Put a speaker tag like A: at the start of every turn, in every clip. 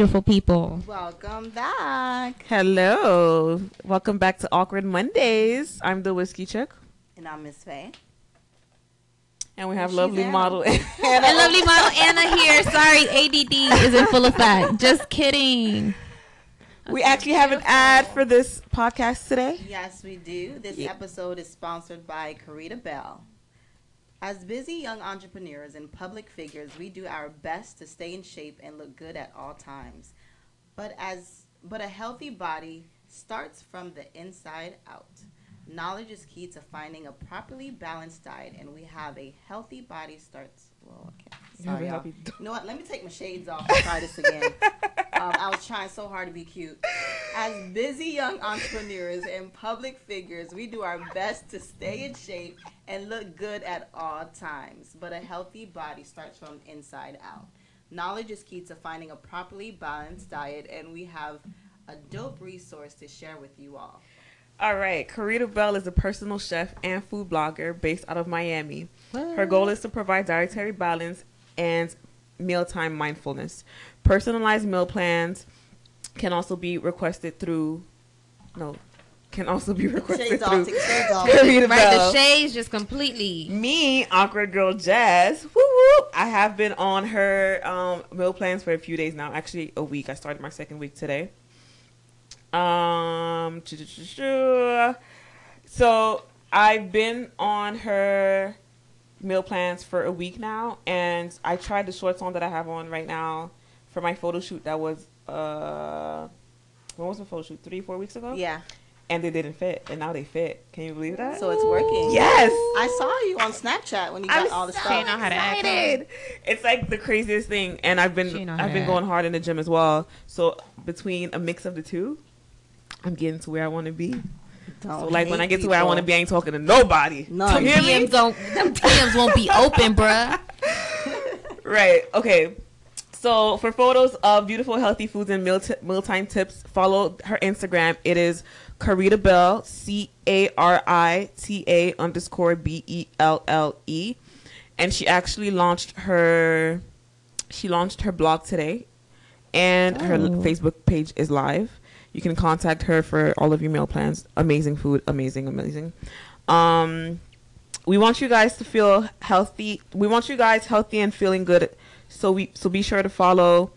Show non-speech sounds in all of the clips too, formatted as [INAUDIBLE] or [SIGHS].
A: beautiful people.
B: Welcome back.
C: Hello. Welcome back to Awkward Mondays. I'm the Whiskey Chick.
B: And I'm Miss Faye.
C: And we have
B: She's
C: lovely
B: Anna.
C: model [LAUGHS]
A: And lovely model Anna here. Sorry, ADD is in full effect. Just kidding.
C: We actually have an ad for this podcast today.
B: Yes, we do. This
C: Yeah.
B: episode is sponsored by Carita Belle. As busy young entrepreneurs and public figures, we do our best to stay in shape and look good at all times. But as but a healthy body starts from the inside out. Knowledge is key to finding a properly balanced diet, and we have a healthy body starts. Well, okay.
C: You
B: Sorry, y'all. You know what? Let me take my shades off and try this again. um, I was trying so hard to be cute. As busy young entrepreneurs and public figures, we do our best to stay in shape and look good at all times. But a healthy body starts from inside out. Knowledge is key to finding a properly balanced diet, and we have a dope resource to share with you all.
C: All right. Carita Belle is a personal chef and food blogger based out of Miami. Her goal is to provide dietary balance and mealtime mindfulness. Personalized meal plans can also be requested through no, can also be [LAUGHS] requested
B: Shades
C: through
B: take shades off.
C: Carita
A: Right, the shades just completely.
C: me, awkward girl Jazz. Woo woo! I have been on her um, meal plans for a few days now. Actually, a week. I started my second week today. Um, so I've been on her meal plans for a week now, and I tried the shorts on that I have on right now for my photo shoot. That was uh, when was the photo shoot? Three, four weeks ago.
B: Yeah,
C: and they didn't fit, and now they fit. Can you believe that?
B: so it's working.
C: yes.
B: I saw you on Snapchat when you got
C: I'm
B: all the
C: so
B: stuff.
A: know how to act.
C: excited. It's like the craziest thing, and I've
A: She
C: been
A: know
C: I've been going hard in the gym as well. So between a mix of the two, I'm getting to where I want to be.
B: Don't
C: So like when I get to where I want to be, I ain't talking to nobody.
B: No,
C: You hear me?
A: DMs don't, them DMs won't be open, bruh. [LAUGHS]
C: Right. Okay. So for photos of beautiful, healthy foods and meal t- mealtime tips, follow her Instagram. It is Carita Belle, C A R I T A underscore B E L L E, and she actually launched her. She launched her blog today, and her
A: Oh.
C: Facebook page is live. You can contact her for all of your meal plans. Amazing food, amazing, amazing. Um, we want you guys to feel healthy. We want you guys healthy and feeling good. So we so be sure to follow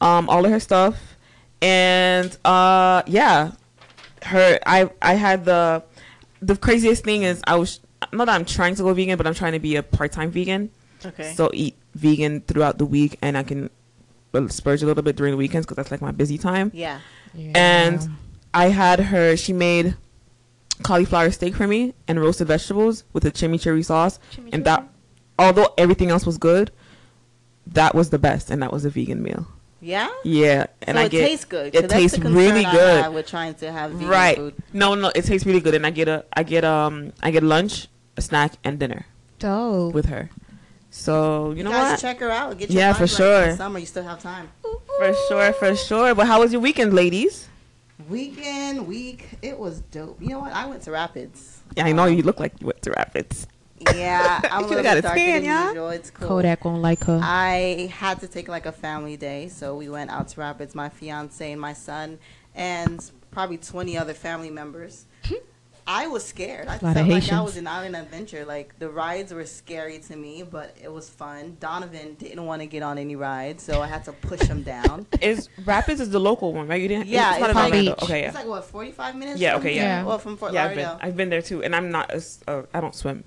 C: um, all of her stuff. And uh, yeah, her I I had the the craziest thing is I was not that I'm trying to go vegan, but I'm trying to be a part time vegan.
B: Okay.
C: So eat vegan throughout the week, and I can splurge a little bit during the weekends because that's like my busy time.
B: yeah.
C: And I had her. She made cauliflower steak for me and roasted vegetables with a chimichurri sauce, and that although everything else was good, that was the best, and that was a vegan meal.
B: Yeah.
C: Yeah, and
B: so
C: I
B: it
C: get
B: tastes good.
C: It
B: that's
C: tastes
B: the
C: really good.
B: have with trying to have vegan
C: right.
B: food.
C: No, no, it tastes really good, and I get a I get um I get lunch, a snack, and dinner
A: Dope.
C: with her. So you know
B: guys
C: what?
B: check her out. Get your
C: Yeah, for
B: right
C: sure.
B: this Summer, you still have time.
C: For sure, for sure. But how was your weekend, ladies?
B: Weekend week, it was dope. You know what? I went to Rapids.
C: Yeah, I know you look like you went to Rapids.
B: Yeah, [LAUGHS] I'm a
C: You
B: little
C: got
B: bit
C: a
B: darker
C: tan,
B: than
C: yeah?
B: usual. It's cool.
A: Kodak won't like her.
B: I had to take like a family day, so we went out to Rapids. My fiance and my son, and probably 20 other family members. [LAUGHS] I was scared. I felt like I was an island adventure. Like the rides were scary to me, but it was fun. Donovan didn't want to get on any rides, so I had to push him down. [LAUGHS]
C: Is Rapids is the local one, right? You didn't.
B: Yeah,
C: it's
B: it's
C: Orlando.
A: Beach.
C: Okay, yeah.
B: It's like what 45 minutes.
C: Yeah, okay,
B: here?
A: yeah.
B: Well, from Fort
C: yeah, I've been,
B: Lauderdale.
C: I've been there too, and I'm not. As, uh, I don't swim.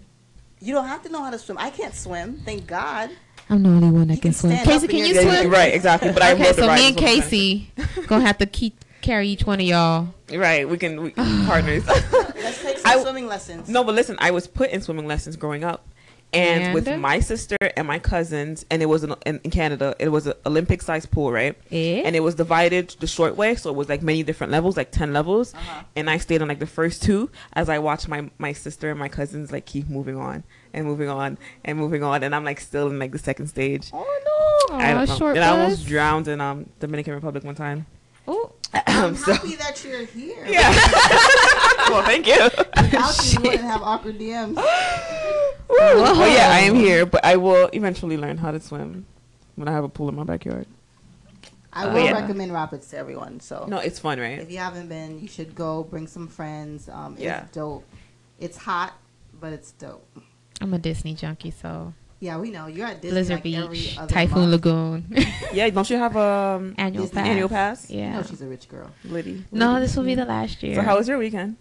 B: You don't have to know how to swim. I can't swim. Thank God.
A: I'm the only one that
B: You
A: can swim. Casey, can you
B: Yeah,
A: swim?
C: right, exactly. But I
A: okay, so me and
C: is what I'm.
A: Casey [LAUGHS] gonna have to keep carry each one of y'all.
C: Right, we can we, [SIGHS] partners.
B: Let's take [LAUGHS] some
C: I-
B: swimming lessons.
C: no, but listen, I was put in swimming lessons growing up, and, with my sister and my cousins, and it was an, in, Canada. It was an Olympic sized pool, right?
A: Eh?
C: And it was divided the short way, so it was like many different levels, like ten levels.
B: Uh-huh.
C: And I stayed on like the first two as I watched my my sister and my cousins like keep moving on and moving on and moving on, and I'm like still in like the second stage.
B: Oh no.
C: I
A: Aw,
C: don't know.
A: short
C: and I almost drowned in um Dominican Republic one time.
A: Ooh.
B: I'm
C: so
B: happy that you're here.
C: yeah. [LAUGHS] well, thank you.
B: Without you, you wouldn't [LAUGHS] have awkward DMs.
C: Woo! Oh yeah, I am here, but I will eventually learn how to swim when I have a pool in my backyard.
B: I
C: Oh,
B: will
C: yeah.
B: recommend rapids to everyone. So
C: No, it's fun, right?
B: if you haven't been, you should go. Bring some friends. Um, it's
C: Yeah.
B: dope. It's hot, but it's dope.
A: I'm a Disney junkie, so
B: Yeah, we know you're at Disney
A: Blizzard
B: like every
A: Beach,
B: other
A: Typhoon
B: month.
A: Lagoon, [LAUGHS]
C: Yeah, don't you have um [LAUGHS]
A: annual
B: Disney
A: pass.
C: annual pass?
B: You
A: Yeah.
B: know she's a rich girl.
C: Liddy.
A: no,
C: Liddy.
A: this will be the last year.
C: So how was your weekend?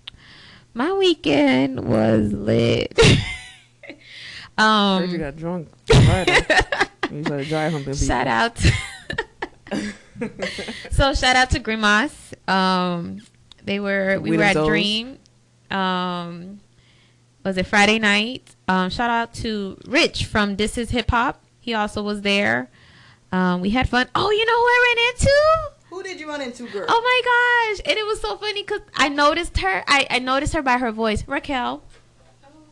A: My weekend was lit. [LAUGHS]
C: Heard you
A: um,
C: got drunk. You started dry humping
A: shout out. so shout out to Grimace. Um, they were we
C: Weed
A: were at
C: Zoes.
A: Dream. Um, was it Friday night? Um, shout out to Rich from This Is Hip Hop. He also was there. Um, we had fun. Oh, you know who I ran into?
B: Who did you run into, girl?
A: Oh my gosh! And it was so funny because I noticed her. I, I noticed her by her voice, Raquel.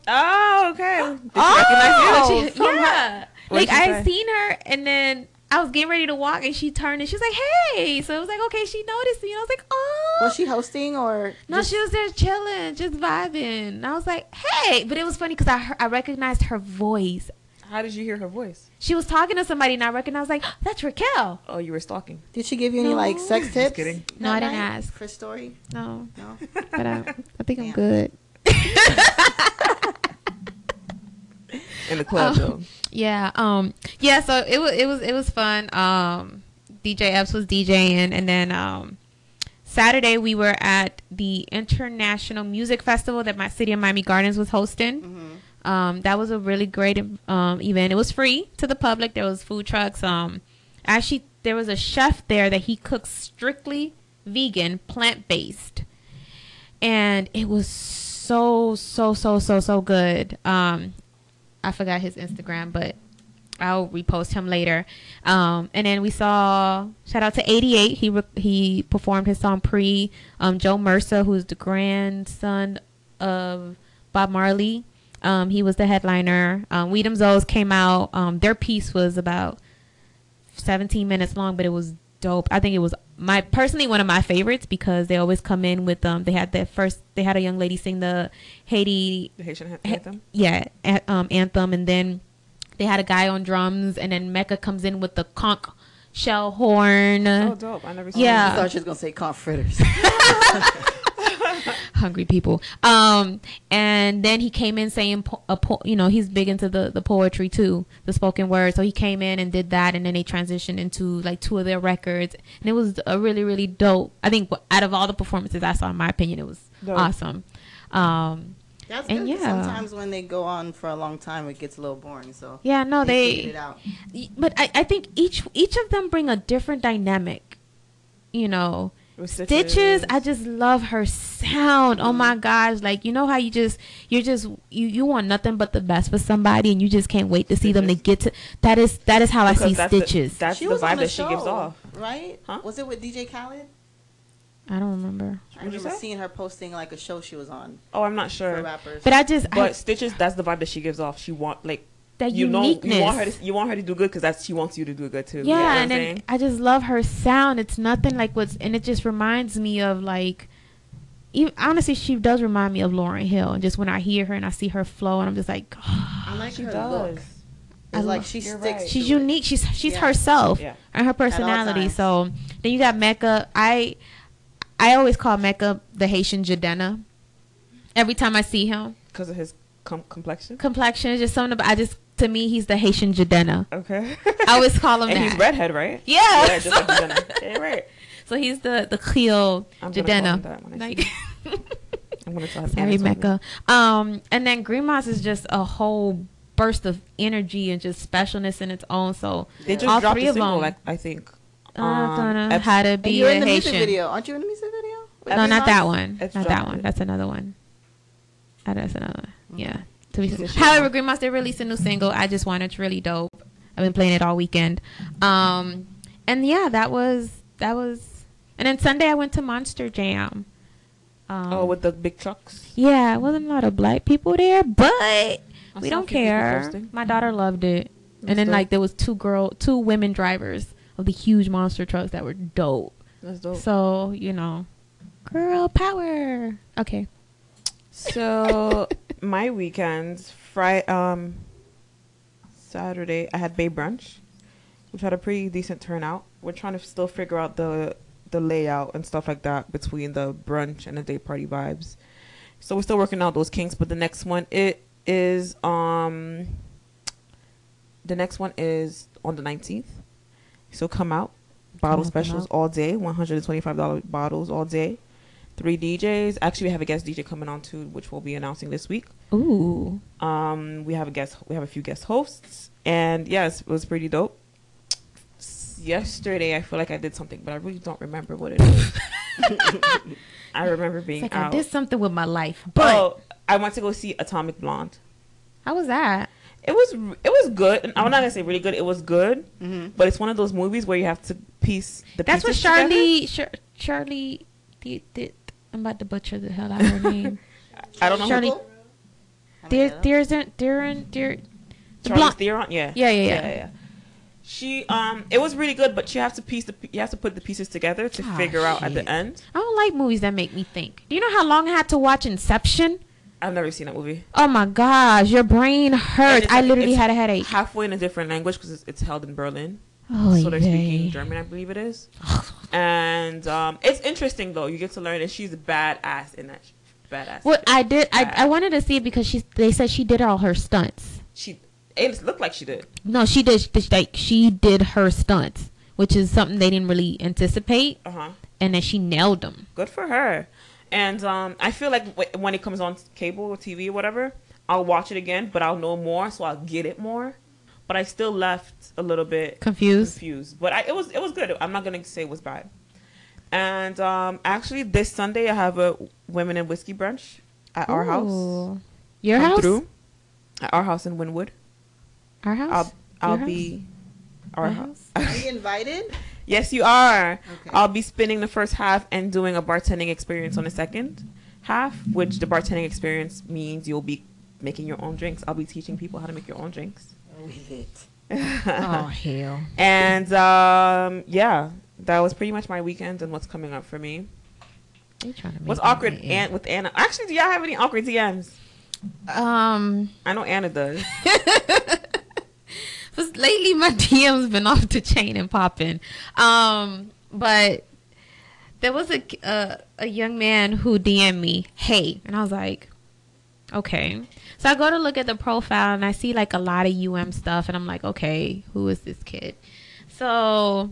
C: Oh, okay. Did you
A: Oh,
C: recognize you?
A: she- yeah. Like I seen her, and then I was getting ready to walk, and she turned and she was like, "Hey!" So it was like, okay, she noticed me. And I was like, "Oh."
B: Was she hosting or
A: no,
B: just-
A: she was there chilling, just vibing. And I was like, "Hey!" But it was funny because I heard, I recognized her voice.
C: How did you hear her voice?
A: She was talking to somebody, and I recognized like, oh, "That's Raquel."
C: Oh, you were stalking.
B: Did she give you any
A: No.
B: like sex
A: Just
B: tips?
C: kidding.
A: No,
B: that
A: I didn't
B: night?
A: ask.
B: For story?
A: No,
B: No.
A: but I, I think I'm good. [LAUGHS] [LAUGHS]
C: In the [LAUGHS] club,
A: Oh.
C: though.
A: Yeah, um, yeah. So it was, it was, it was fun. Um, DJ Epps was DJing, and then um, Saturday we were at the International Music Festival that my city of Miami Gardens was hosting.
B: Mm-hmm.
A: Um, that was a really great um, event. It was free to the public. There was food trucks. Um, actually, there was a chef there that he cooks strictly vegan, plant based, and it was so so so so so good. Um, I forgot his Instagram, but I'll repost him later. Um, and then we saw shout out to 88. He re- he performed his song pre. Um, Jo Mersa, who's the grandson of Bob Marley. Um, he was the headliner. Um, Weedem Zoes came out. Um, their piece was about 17 minutes long, but it was dope. I think it was my personally one of my favorites because they always come in with um. They had their first. They had a young lady sing the Haiti
C: The Haitian
A: Ha-
C: anthem.
A: yeah, a- um, anthem, and then they had a guy on drums, and then Mecca comes in with the conch shell horn.
C: Oh, dope. I never seen
A: Yeah.
B: I thought she was gonna say conch fritters. [LAUGHS] [LAUGHS]
A: Hungry people. Um, and then he came in saying, po- a po- you know, he's big into the the poetry too, the spoken word. So he came in and did that, and then they transitioned into like two of their records, and it was a really really dope. I think out of all the performances I saw, in my opinion, it was
C: Dope.
A: awesome. Um,
B: That's
A: And
B: good. 'cause
A: yeah.
B: Sometimes when they go on for a long time, it gets a little boring. So
A: yeah, no,
B: they,
A: they
B: it out.
A: but I, I think each each of them bring a different dynamic you know
C: With
A: stitches i just love her sound oh my mm. gosh like you know how you just you're just you you want nothing but the best for somebody and you just can't wait to see them to get to that is that is how i see
C: that's the-
A: stitches
C: that's
B: she
C: the vibe
B: the
C: that she gives off.
B: right?
C: Huh?
B: Was it with DJ Khaled?
A: i don't remember
B: I
C: What'd
B: remember seeing her posting like a show she was on
C: Oh, I'm not
B: for
C: sure.
B: rappers.
A: but i just
C: But
A: I,
C: stitches, that's the vibe that she gives off. She want like
A: that
C: you know
A: uniqueness
C: you want her to you want her to do good because that's she wants you to do good too.
A: yeah,
C: You know I'm
A: and then? I just love her sound. It's nothing like what's, and it just reminds me of like, even, honestly, she does remind me of Lauryn Hill. And just when I hear her and I see her flow, and I'm just like, [SIGHS]
B: I like
C: she
B: her
C: does.
B: look.
A: I
B: like
A: love-
B: she
C: You're
B: sticks.
C: right.
B: to
A: she's
B: it.
A: unique. She's she's
B: Yeah.
A: herself
C: Yeah.
A: and her personality. So then you got Mecca. I I always call Mecca the Haitian Jidenna. Every time I see him,
C: Because of his com- complexion.
A: complexion is just something. About, I just to me he's the Haitian Jidenna.
C: Okay.
A: I always call him [LAUGHS]
C: and
A: that.
C: he's redhead, right?
A: Yeah.
C: Yeah, just [LAUGHS] like Jenna. Yeah, right.
A: So he's the the Creole
C: I'm gonna call him
A: Jidenna.
C: that when I
A: Like.
C: see [LAUGHS] I'm gonna tell him.
A: Sorry, Mecca. Um, and then Green Moss is just a whole burst of energy and just specialness in its own. So
C: They just
A: all
C: dropped
A: three
C: a
A: of them.
C: like I think.
A: uh,
C: um,
A: gonna
C: Epps-
A: how to
B: And
A: be
B: you're
A: a
B: in the
A: Haitian.
B: music video, aren't you in the music video? with
A: No, not that one.
C: It's
A: not that one. That's another one. That's another one. Yeah. To be
C: She said she
A: However. Green Moss did release a new single. I just want it. it's really dope. I've been playing it all weekend. Um, and yeah, that was that was. And then Sunday I went to Monster Jam. Um,
C: Oh, with the big trucks.
A: yeah, it wasn't a lot of black people there, but
C: I
A: we don't care. My daughter loved it.
C: That's
A: and then
C: dope.
A: like there was two girl, two women drivers of the huge monster trucks that were dope.
C: That's dope.
A: So you know, girl power. Okay.
C: So [LAUGHS] my weekends, Friday, um, Saturday, I had Bay Brunch, which had a pretty decent turnout. We're trying to still figure out the the layout and stuff like that between the brunch and the day party vibes. So we're still working out those kinks. But the next one it is um the next one is on the nineteenth. So come out. Bottle
A: Come
C: specials
A: out.
C: all day, one hundred and twenty five dollar bottles all day. Three DJs. Actually, we have a guest DJ coming on too, which we'll be announcing this week.
A: Ooh.
C: Um, we have a guest. We have a few guest hosts, and yes, it was pretty dope. Yesterday, I feel like I did something, but I really don't remember what it is. [LAUGHS] I remember being
A: It's like
C: out.
A: I did something with my life, but
C: oh, I went to go see Atomic Blonde.
A: how was that?
C: It was it was good. And I'm not gonna say really good. It was good,
B: Mm-hmm.
C: but it's one of those movies where you have to piece the.
A: That's what
C: pieces together.
A: Charlie. Char- Charlie did, did. I'm about to butcher the hell out of her name. [LAUGHS]
C: I don't know.
A: Charlie-
C: Who,
A: Dear, dear's in, Darren, dear. The
C: Charlie. Theron. Yeah.
A: Yeah, yeah, yeah.
C: She um, it was really good, but you have to piece the you have to put the pieces together to
A: Ah,
C: figure out at the end.
A: I don't like movies that make me think. Do you know how long I had to watch Inception?
C: I've never seen that movie.
A: Oh my gosh, your brain hurts. I literally had a headache.
C: halfway in a different language because it's, it's held in Berlin.
A: Oh,
C: so they're speaking. German, I believe it is. and um, it's interesting though. You get to learn, and she's a badass in that. Badass.
A: Well, I did. I, I wanted to see it because she. They said she did all her stunts.
C: she it looked like she did.
A: No, she did. Like she did her stunts, which is something they didn't really anticipate,
C: Uh huh.
A: and then she nailed them.
C: Good for her. And um, I feel like w- when it comes on cable or TV or whatever, I'll watch it again, but I'll know more, so I'll get it more. But I still left a little bit
A: Confused.
C: confused. But I, it was it was good. I'm not gonna say it was bad. And um, actually, this Sunday I have a women in whiskey brunch at our house.
A: Ooh. Your
C: Come
A: house.
C: through. At our house in Wynwood.
A: Our house.
C: I'll I'll
A: Your
C: be our
A: My
C: house.
B: Are you invited? [LAUGHS]
C: yes, you are.
B: Okay.
C: I'll be spending the first half and doing a bartending experience on the second half, which the bartending experience means you'll be making your own drinks. I'll be teaching people how to make your own drinks.
B: With it. [LAUGHS]
A: oh hell.
C: And um, yeah, that was pretty much my weekend and what's coming up for me.
A: They trying to make
C: What's awkward
A: hate
C: and with Anna? Actually, do y'all have any awkward DMs?
A: Um.
C: I know Anna does. [LAUGHS]
A: But lately my [LAUGHS] DM's been off the chain and popping. Um, but there was a, a a young man who DM'd me, "Hey," and I was like, "Okay." So I go to look at the profile and I see like a lot of UM stuff, and I'm like, "Okay, who is this kid?" So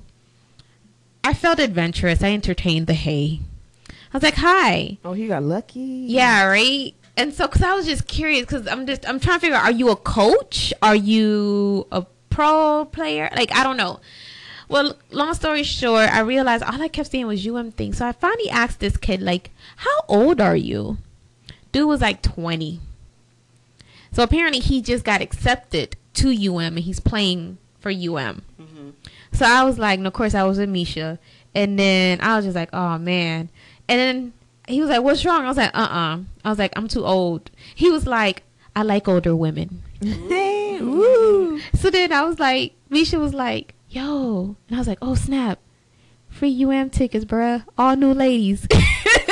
A: I felt adventurous. I entertained the hey. I was like, "Hi."
C: Oh, he got lucky.
A: Yeah, right. And so, cause I was just curious, cause I'm just I'm trying to figure out: Are you a coach? Are you a pro player? Like I don't know. Well, long story short, I realized all I kept seeing was UM things. So I finally asked this kid, like, "How old are you?" Dude was like 20. So apparently he just got accepted to UM and he's playing for UM.
B: Mm-hmm.
A: So I was like, and of course I was with Misha, and then I was just like, oh man. And then he was like, what's wrong? I was like, uh uh I was like, I'm too old. He was like, I like older women.
C: Woo. [LAUGHS]
A: So then I was like, Misha was like, yo, and I was like, oh snap, free UM tickets, bruh, all new ladies. [LAUGHS]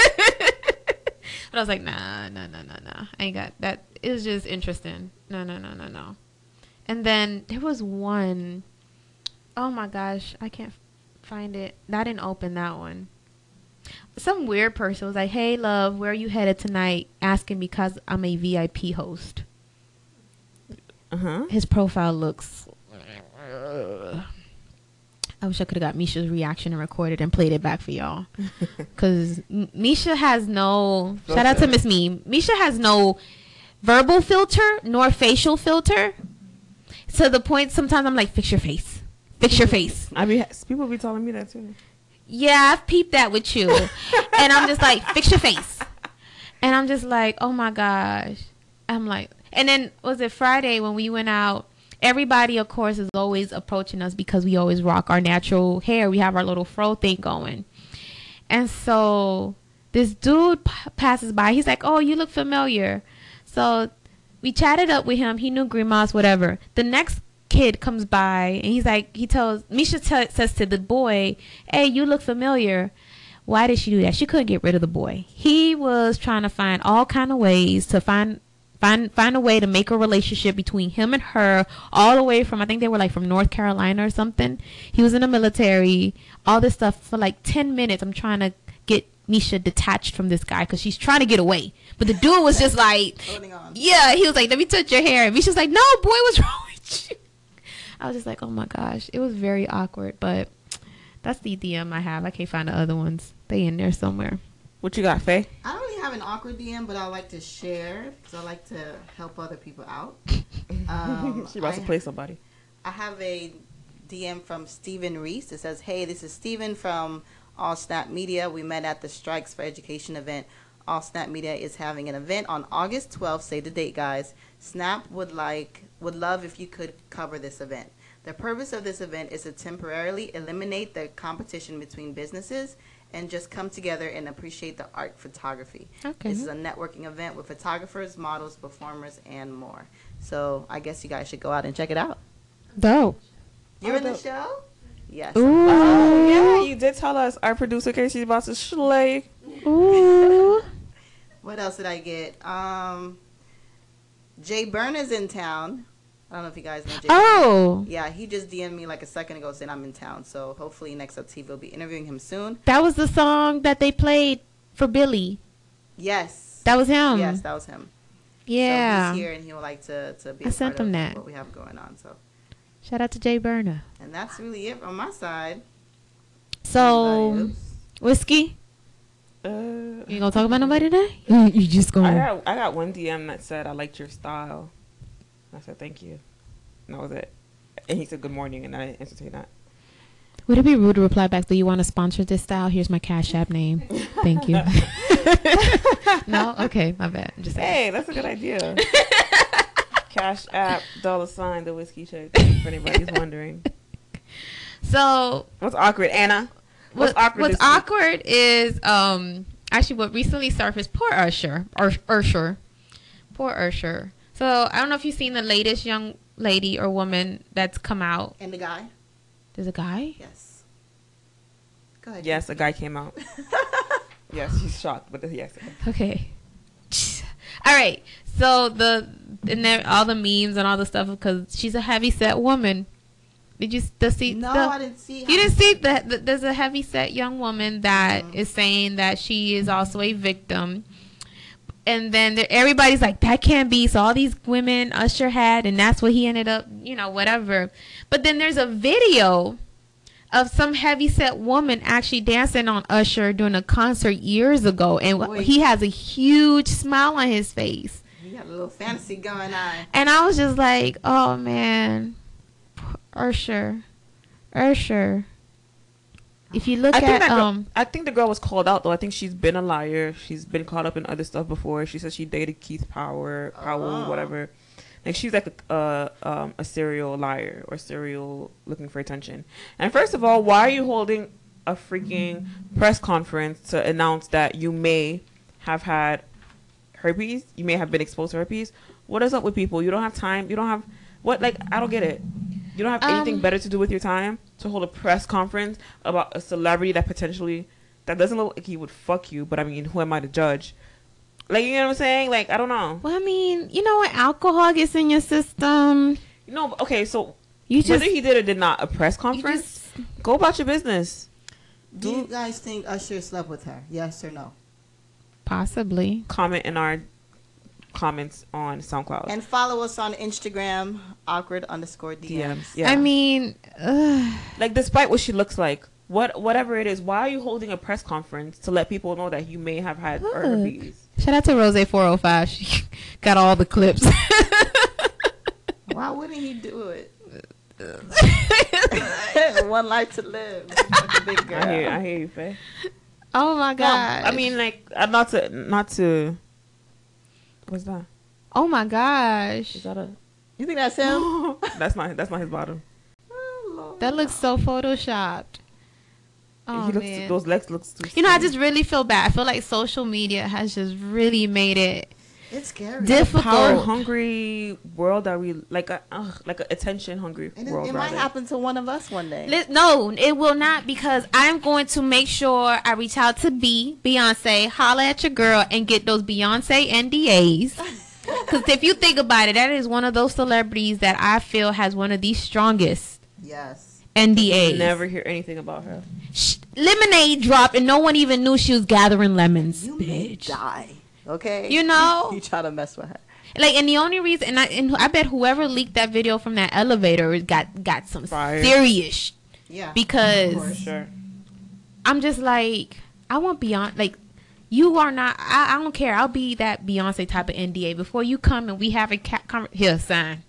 A: but I was like, nah, nah, nah, nah, nah. I ain't got that. It was just interesting. No, no, no, no, no. And then there was one oh my gosh, I can't find it. I didn't open that one. Some weird person was like, "Hey, love, where are you headed tonight?" Asking because I'm a VIP host.
C: Uh huh.
A: His profile looks. [LAUGHS] I wish I could have got Misha's reaction and recorded and played it back for y'all. [LAUGHS] Because Misha has no. Shout out to Miss Me. Misha has no verbal filter nor facial filter. To the point, sometimes I'm like, fix your face. Fix your face.
C: I be people be telling me that too.
A: Yeah, I've peeped that with you. [LAUGHS] and I'm just like, fix your face. And I'm just like, oh my gosh. I'm like, and then was it Friday when we went out? Everybody, of course, is always approaching us because we always rock our natural hair. We have our little fro thing going. And so this dude p- passes by. He's like, oh, you look familiar. So we chatted up with him. He knew Grimace, whatever. The next kid comes by and he's like, he tells Misha t- says to the boy, "Hey, you look familiar." Why did she do that? She couldn't get rid of the boy. He was trying to find all kind of ways to find Find find a way to make a relationship between him and her, all the way from I think they were like from North Carolina or something. He was in the military. All this stuff for like ten minutes. I'm trying to get Misha detached from this guy because she's trying to get away. But the dude was just like, yeah, he was like, let me touch your hair. And Misha's like, no, boy, what's [LAUGHS] wrong with you? I was just like, oh my gosh, it was very awkward. But that's the DM I have. I can't find the other ones. They in there somewhere.
C: What you got, Faye?
B: I don't really have an awkward DM, but I like to share because I like to help other people out. [LAUGHS] Um, [LAUGHS]
C: she about
B: I-
C: to play somebody.
B: I have a DM from Stephen Reese. It says, "Hey, this is Stephen from All Snap Media. We met at the Strikes for Education event. All Snap Media is having an event on August 12th. Say the date, guys. Snap would like would love if you could cover this event. The purpose of this event is to temporarily eliminate the competition between businesses and just come together and appreciate the art photography.
A: Okay.
B: This is a networking event with photographers, models, performers, and more. So I guess you guys should go out and check it out.
A: Dope.
B: You're
C: Oh,
B: in the show? Yes.
A: Ooh.
C: Oh yeah, you did tell us. Our producer Casey's about to slay.
A: Ooh. [LAUGHS]
B: What else did I get? Um, Jay is in town. I don't know if you guys know Jay. Burner.
A: Oh,
B: Yeah, he just DM'd me like a second ago saying I'm in town. So hopefully next up TV will be interviewing him soon.
A: that was the song that they played for Billy.
B: Yes.
A: That was him.
B: yes, that was him.
A: yeah.
B: So he's here and he would like to, to be
A: I
B: a
A: sent
B: part
A: him
B: of
A: that.
B: what we have going on. So,
A: Shout out to Jay Burner.
B: and that's really it on my side.
A: So, whiskey.
C: Uh,
A: You gonna talk about nobody today? You, [LAUGHS] you just
C: I
A: gonna.
C: got I got one DM that said I liked your style. I said thank you. And that was it. And he said good morning, and I didn't entertain that.
A: Would it be rude to reply back? Do you want to sponsor this style? Here's my Cash App name. Thank you. [LAUGHS] no, okay, my bad. I'm just saying.
C: Hey, that's a good idea. [LAUGHS] Cash app dollar sign the whiskey chick. If anybody's wondering,
A: So
C: what's awkward, Anna? What's
A: what-
C: awkward?
A: What's
C: this week?
A: is um actually what recently surfaced. Poor Usher, Ur- Usher, poor Usher. So I don't know if you've seen the latest young lady or woman that's come out.
B: And the guy?
A: There's a guy.
B: Yes. Go ahead.
C: Yes, a guy came out. [LAUGHS] yes, he's shocked, but the yes.
A: Okay. [LAUGHS] All right. So the and then all the memes and all the stuff because she's a heavy set woman. Did you the see?
B: No,
A: the-
B: I didn't see.
A: You didn't see that that there's a heavy set young woman that is
B: Mhm.
A: saying that she is also a victim. And then there, everybody's like, that can't be. So all these women Usher had, and that's what he ended up, you know, whatever. But then there's a video of some heavy set woman actually dancing on Usher during a concert years ago, and
B: Boy.
A: he has a huge smile on his face.
B: You got a little fantasy going on.
A: And I was just like, oh man, Usher, Usher. If you look
C: I
A: at
C: girl,
A: um,
C: I think the girl was called out though. I think she's been a liar. She's been caught up in other stuff before. She said she dated Keith Power, Powell,
B: Oh.
C: whatever. Like she's like a uh, um, a serial liar or serial looking for attention. And first of all, why are you holding a freaking press conference to announce that you may have had herpes? You may have been exposed to herpes. What is up with people? You don't have time. You don't have what? Like I don't get it. You don't have anything
A: Um,
C: better to do with your time to hold a press conference about a celebrity that potentially that doesn't look like he would fuck you. But I mean, who am I to judge? Like you know what I'm saying? Like I don't know.
A: well, I mean, you know what? Alcohol gets in your system.
C: No, but- okay. So
A: You just,
C: whether he did or did not, a press conference.
A: just
C: Go about your business.
B: Do you guys think Usher slept with her? Yes or no?
A: possibly.
C: comment in our comments on SoundCloud.
B: And follow us on Instagram, awkward underscore DMs.
C: DMs. Yeah.
A: I mean, ugh.
C: like despite what she looks like, what whatever it is, why are you holding a press conference to let people know that you may have had
A: Look.
C: herpes?
A: shout out to Rose four hundred five. She [LAUGHS] got all the clips. [LAUGHS]
B: Why wouldn't he do it? [LAUGHS] One life to live. Big girl.
C: I hear, I hear you, Faye.
A: oh my
C: No,
A: god!
C: I mean, like, not to, not to. What's that?
A: oh my gosh,
C: Is that a?
B: You think that's him? [LAUGHS]
C: that's not. That's not his bottom.
B: Oh,
A: that looks so photoshopped. Oh
C: he looks.
A: man.
C: Those legs looks too.
A: You know, I just really feel bad. I feel like social media has just really made it
B: It's scary.
A: difficult.
C: power hungry world that we like a ugh, like a attention hungry
B: and it,
C: world.
B: it might
C: rather.
B: happen to one of us one day.
A: Li- No, it will not because I'm going to make sure I reach out to B, Beyonce, holla at your girl, and get those Beyonce NDAs. Because [LAUGHS] if you think about it, that is one of those celebrities that I feel has one of the strongest
B: Yes.
A: NDAs.
C: Never hear anything about her.
A: Sh- lemonade dropped, and no one even knew she was gathering lemons.
B: You may
A: bitch.
B: die. Okay.
A: You know? [LAUGHS]
B: you try to mess with her.
A: Like, and the only reason, and I, and I bet whoever leaked that video from that elevator got got some
C: Fire.
A: serious
B: Yeah.
A: because
C: Sure.
A: I'm just like, I want Beyonce. Like, you are not. I, I don't care. I'll be that Beyonce type of NDA before you come and we have a cat. Con- here, sign.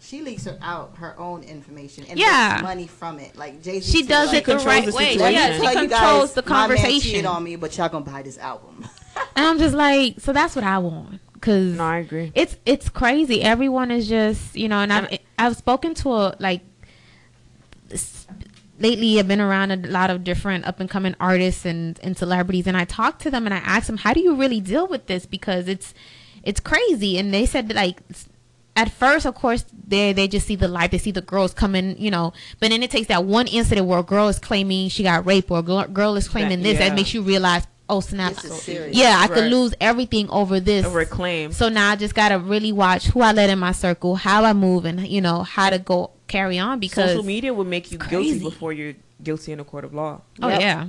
B: She leaks her out her own information and
A: Yeah.
B: makes money from it. Like Jay Z.
A: She does it the right way.
C: situation.
A: Yeah, she
B: tell you
A: controls
B: guys,
A: the
B: My man
A: conversation.
B: cheated on me, but y'all gonna buy this album.
A: And I'm just like, so that's what I want. Cause
C: No, I agree.
A: it's it's crazy. Everyone is just you know, and I've I've spoken to a like lately. I've been around a lot of different up and coming artists and and celebrities, and I talked to them and I asked them, how do you really deal with this? Because it's it's crazy, and they said like. At first, of course, they they just see the light. They see the girls coming, you know. But then it takes that one incident where a girl is claiming she got raped, or a girl, girl is claiming this.
C: yeah.
A: That makes you realize, oh snap!
B: This is serious.
A: Yeah, I could
C: Right.
A: lose everything over this.
C: Over claim.
A: So now I just gotta really watch who I let in my circle, how I move, and you know how to go carry on because
C: Social media will make you guilty before you're guilty in a court of law.
A: oh
B: Yep.
A: yeah,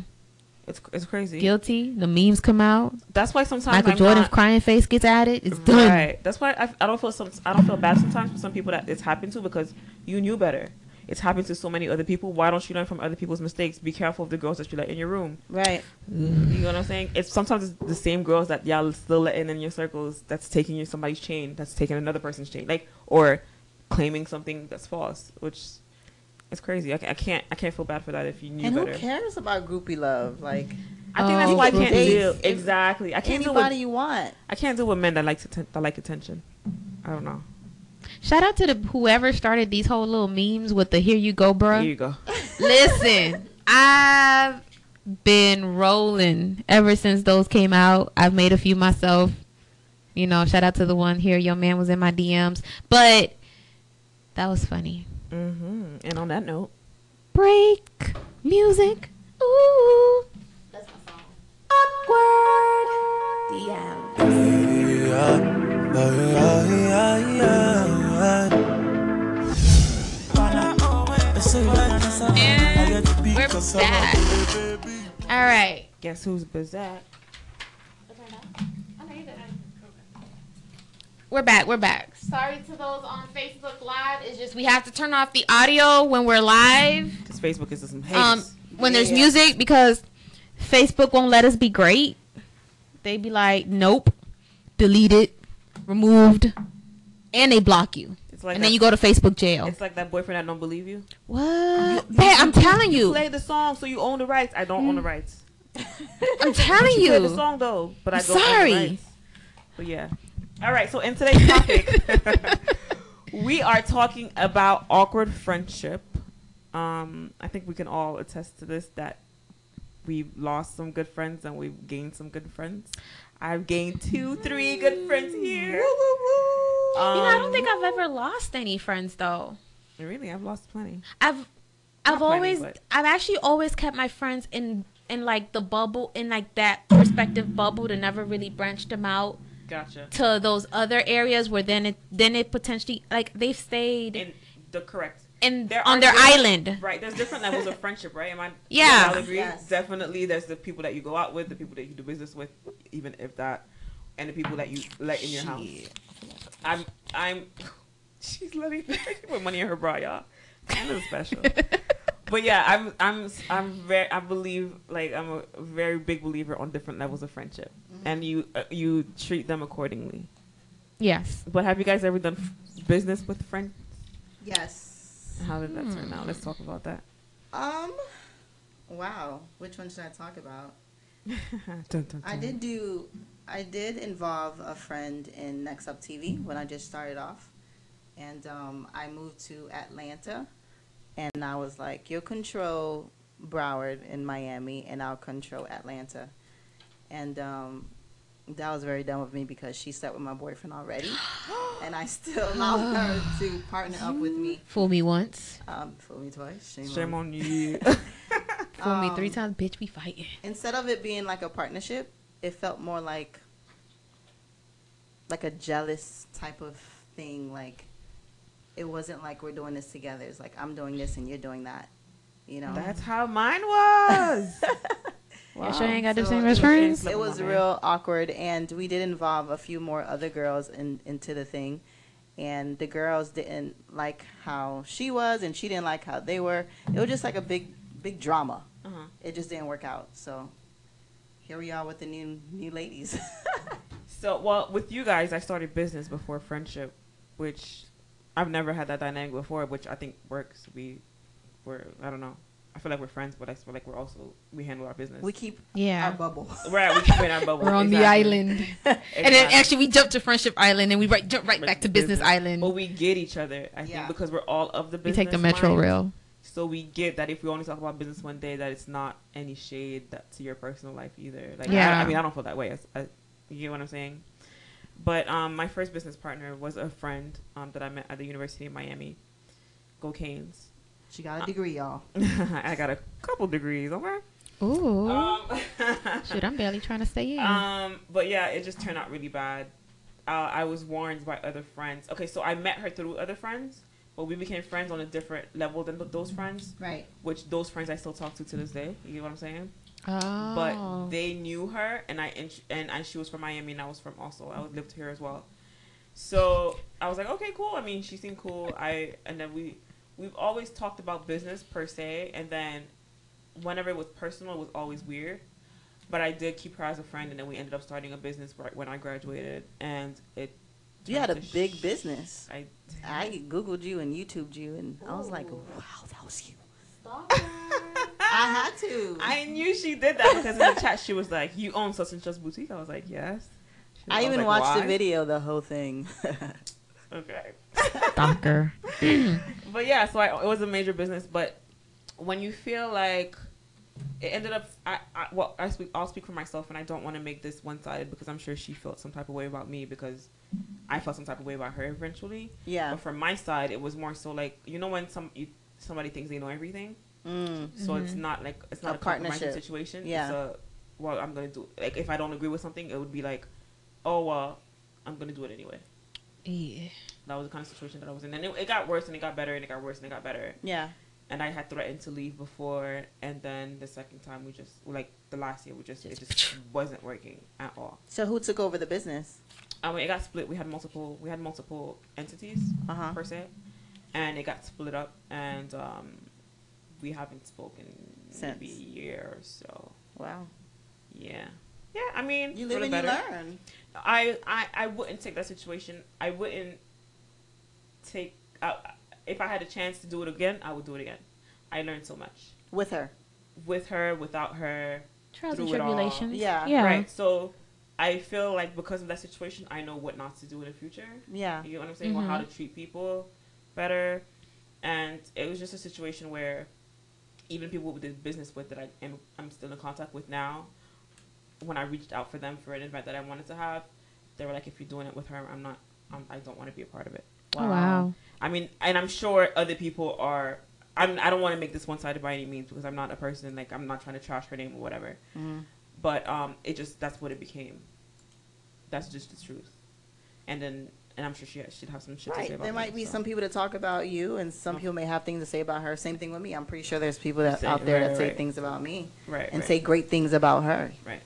C: It's it's crazy.
A: guilty. The memes come out.
C: That's why sometimes
A: Michael
C: I'm
A: Jordan's
C: not-
A: crying face gets added. It's done.
C: Right. That's why I, I don't feel some I don't feel bad sometimes for some people that it's happened to because you knew better. It's happened to so many other people. Why don't you learn from other people's mistakes? Be careful of the girls that you let in your room.
B: Right.
C: You know what I'm saying? It's sometimes it's the same girls that y'all still letting in your circles that's taking your somebody's chain, that's taking another person's chain, like or claiming something that's false, which is crazy. I, I can't I can't feel bad for that if you knew
B: And
C: better.
B: who cares about groupie love? Like
C: I think that's
A: Oh,
C: why I can't
B: groupies.
C: deal exactly. I can't deal
B: anybody
C: with
B: you want.
C: I can't deal with men that like to that like attention. I don't know.
A: Shout out to the whoever started these whole little memes with the "Here you go,
C: bro."
A: bruh."
C: you go. [LAUGHS] [LAUGHS]
A: Listen, I've been rolling ever since those came out. I've made a few myself. You know, shout out to the one here. Your man was in my DMs, but that was funny.
C: Mm-hmm. And on that note,
A: Break music. Ooh, that's my song. Awkward. Yeah. And we're back. All right.
C: guess who's Bizak?
A: We're back. We're back. Sorry to those on Facebook Live. It's just we have to turn off the audio when we're live.
C: Because Facebook is some hate.
A: Um, when there's
B: Yeah.
A: music because Facebook won't let us be great. They be like, nope, deleted, removed, and they block you.
C: it's like
A: and
C: that,
A: then you go to Facebook jail.
C: It's like that boyfriend that don't believe you.
A: What? Babe, I'm telling you.
C: Play the song so you own the rights. I don't own the rights. [LAUGHS]
A: I'm telling
C: You play the song though, but I
A: I'm
C: don't own
A: sorry.
C: the rights. But yeah. All right. So in today's topic, [LAUGHS] we are talking about awkward friendship. Um, I think we can all attest to this that we've lost some good friends and we've gained some good friends. I've gained two, three good friends here. Um,
A: You know, I don't think I've ever lost any friends though.
C: Really, I've lost plenty.
A: I've I've
C: plenty,
A: always
C: but-
A: I've actually always kept my friends in in like the bubble in like that perspective bubble to never really branch them out
C: Gotcha.
A: to those other areas where then it then it potentially like they've stayed
C: In the correct.
A: In
C: There
A: on their island.
C: Right. There's different levels of friendship, right? Am I?
A: Yeah.
C: I'll agree.
B: Yes.
C: Definitely. There's the people that you go out with, the people that you do business with, even if that, and the people that you let in your house. I'm. I'm. [LAUGHS] She's letting she [LAUGHS] put money in her bra, y'all. Kind of special. [LAUGHS] but yeah, I'm. I'm. I'm very. I believe like I'm a very big believer on different levels of friendship, and you uh, you treat them accordingly.
A: Yes.
C: But have you guys ever done f- business with friends?
B: Yes.
C: How did that turn out? Let's talk about that.
B: Um. Wow. Which one should I talk about? [LAUGHS]
C: Dun, dun,
B: I did do. I did involve a friend in Next Up TV when I just started off, and um, I moved to Atlanta, and I was like, "You'll control Broward in Miami, and I'll control Atlanta," and um, that was very dumb of me because she slept with my boyfriend already, [GASPS] and I still allowed her to partner up with me.
A: Fool me once.
B: Um, fool me twice. Shame,
C: Shame
B: on.
C: on you. [LAUGHS]
A: Fool me three
B: Um,
A: times, bitch. We fighting.
B: instead of it being like a partnership, it felt more like like a jealous type of thing. Like it wasn't like we're doing this together. It's like I'm doing this and you're doing that. You know.
C: That's how mine was. [LAUGHS]
A: Yeah, sure ain't got the same
B: it
A: as
B: was-
A: friends.
B: It was real awkward, and we did involve a few more other girls in, into the thing. And the girls didn't like how she was, and she didn't like how they were. It was just like a big, big drama.
C: Uh-huh.
B: It just didn't work out. So here we are with the new new ladies. [LAUGHS]
C: So, well, with you guys, I started business before friendship, which I've never had that dynamic before, which I think works. We, we're, I don't know. I feel like we're friends, but I feel like we're also we handle our business.
B: we keep
A: Yeah.
B: our bubble. [LAUGHS]
C: right, we keep in our bubble.
A: We're on the
C: Exactly.
A: island. [LAUGHS] And then actually we jumped to Friendship Island and we right, jump right back to Business Island.
C: But we get each other, I
B: Yeah.
C: think, because we're all of the business We
A: take the Metro
C: mind.
A: Rail.
C: So we get that if we only talk about business one day, that it's not any shade that to your personal life either. Like, yeah.
A: Yeah.
C: I, I mean, I don't feel that way. I, I, you get what I'm saying? But um, my first business partner was a friend um, that I met at the University of Miami. Go Canes.
B: She got a degree, y'all. [LAUGHS]
C: I got a couple degrees, okay?
A: Ooh.
C: Um,
A: Shit, I'm barely trying to stay in.
C: um, but yeah, it just turned out really bad. Uh, I was warned by other friends. Okay, so I met her through other friends, but we became friends on a different level than those friends.
B: Right.
C: Which those friends I still talk to to this day. You get what I'm saying?
A: oh.
C: But they knew her, and I and, and and she was from Miami, and I was from also. I lived here as well. So I was like, okay, cool. I mean, she seemed cool. I and then we we've always talked about business per se, and then whenever it was personal, it was always weird. But I did keep her as a friend, and then we ended up starting a business right when I graduated, and it.
B: You had a big
C: sh-
B: business.
C: I.
B: I googled you and YouTubed you, and I was like, wow, that was you. [LAUGHS] I had to.
C: I knew she did that because in the chat she was like, "You own such and such boutique." I was like, "Yes." She-
B: I
C: was
B: even
C: like,
B: watched the video, the whole thing. [LAUGHS]
C: Okay.
A: Stalker. [LAUGHS]
C: But yeah, so I, it was a major business. But when you feel like it ended up, I, I well, I speak, I'll speak for myself, and I don't want to make this one sided because I'm sure she felt some type of way about me because I felt some type of way about her eventually.
B: yeah.
C: But from my side, it was more so like you know when some you, somebody thinks they know everything,
B: Mm.
C: so it's not like it's not
B: A
C: a, compromising
B: partnership.
C: situation.
B: Yeah.
C: It's a well, I'm gonna do like if I don't agree with something, it would be like, oh well, I'm gonna do it anyway.
A: Yeah.
C: That was the kind of situation that I was in, and it, it got worse and it got better and it got worse and it got better.
B: Yeah.
C: And I had threatened to leave before, and then the second time we just like the last year we just it just wasn't working at all.
B: So who took over the business?
C: I mean, it got split. We had multiple we had multiple entities
B: Uh huh.
C: per se, and it got split up, and um, we haven't spoken
B: Since.
C: maybe a year or so.
B: Wow.
C: Yeah, yeah. I mean,
B: You live and you learn.
C: I, I I wouldn't take that situation. I wouldn't take. Uh, if I had a chance to do it again, I would do it again. I learned so much
B: With her.
C: with her, without her.
A: Trials and
C: Through it all.
A: tribulations.
B: Yeah.
A: Yeah.
C: Right. So I feel like because of that situation, I know what not to do in the future.
B: Yeah.
C: You get what I'm saying? Or how to treat people better. And it was just a situation where even people we did business with that I am I'm still in contact with now, when I reached out for them for an event that I wanted to have, they were like, if you're doing it with her, I'm not, I'm, I don't want to be a part of it.
A: Oh, wow.
C: I mean, and I'm sure other people are. I'm. I don't want to make this one sided by any means because I'm not a person like I'm not trying to trash her name or whatever.
B: Mhm.
C: But um, it just that's what it became. That's just the truth. And then, and I'm sure she should have some shit to say
B: Right.
C: about
B: There
C: me,
B: might be
C: so.
B: some people to talk about you, and some
C: Oh.
B: people may have things to say about her. Same thing with me. I'm pretty sure there's people that
C: Say-
B: out there
C: right,
B: that say things about me
C: right
B: and
C: right,
B: say great things about her.
C: right.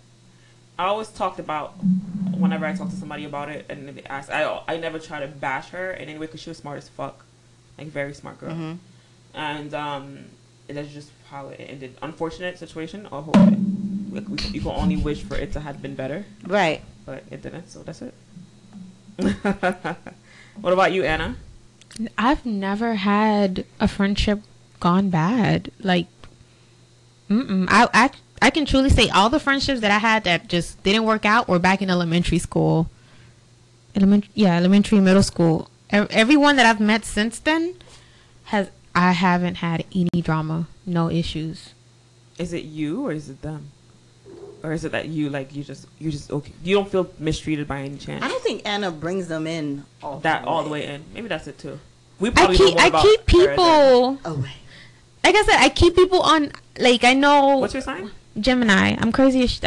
C: I always talked about whenever I talk to somebody about it, and they ask. I I never try to bash her in any way because she was smart as fuck, like very smart girl.
B: Mhm.
C: and um, that's just how it ended. Unfortunate situation. I hope it, like, we, you can only wish for it to have been better,
B: Right.
C: but it didn't. So that's it. [LAUGHS] what about you, Anna?
A: I've never had a friendship gone bad. Like, mm-mm. I, I, I can truly say all the friendships that I had that just didn't work out were back in elementary school. Elementary, yeah, elementary, middle school. Everyone that I've met since then has, I haven't had any drama, no issues.
C: Is it you or is it them? Or is it that you like you just you just okay? You don't feel mistreated by any chance?
B: I don't think Anna brings them in all
C: that all the way in. Maybe that's it too. We
A: I
C: probably know
A: keep,
C: more
A: I
C: about
A: keep people.
B: Oh, away.
A: Like I said, I keep people on. Like I know.
C: What's your sign?
A: Gemini. I'm crazy. As sh-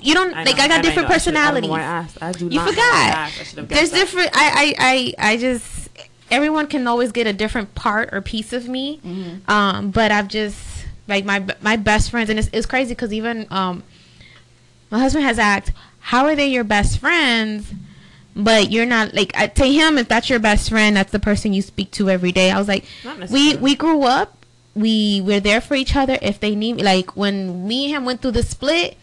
A: you don't
C: I
A: like. I got
C: and
A: different
C: know. I I
A: personalities.
C: I asked. I do
A: You
C: not know why I
A: forgot.
C: I
A: There's
C: that.
A: different. I, I I I just everyone can always get a different part or piece of me.
B: Mm-hmm.
A: Um, but I've just like my my best friends, and it's it's crazy because even um, my husband has asked, how are they your best friends? But you're not like I, to him. If that's your best friend, that's the person you speak to every day. I was like, we we grew up. We we're there for each other if they need. Like when me and him went through the split,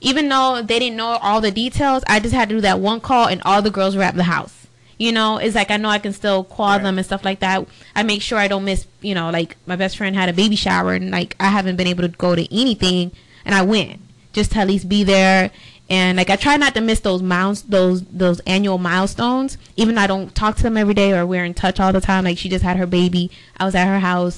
A: even though they didn't know all the details, I just had to do that one call, and all the girls were at the house. You know, it's like I know I can still call
C: Right.
A: them and stuff like that. I make sure I don't miss. You know, like my best friend had a baby shower, and like I haven't been able to go to anything, and I went just to at least be there. And like I try not to miss those mounts, those those annual milestones. Even though I don't talk to them every day or we're in touch all the time. Like she just had her baby. I was at her house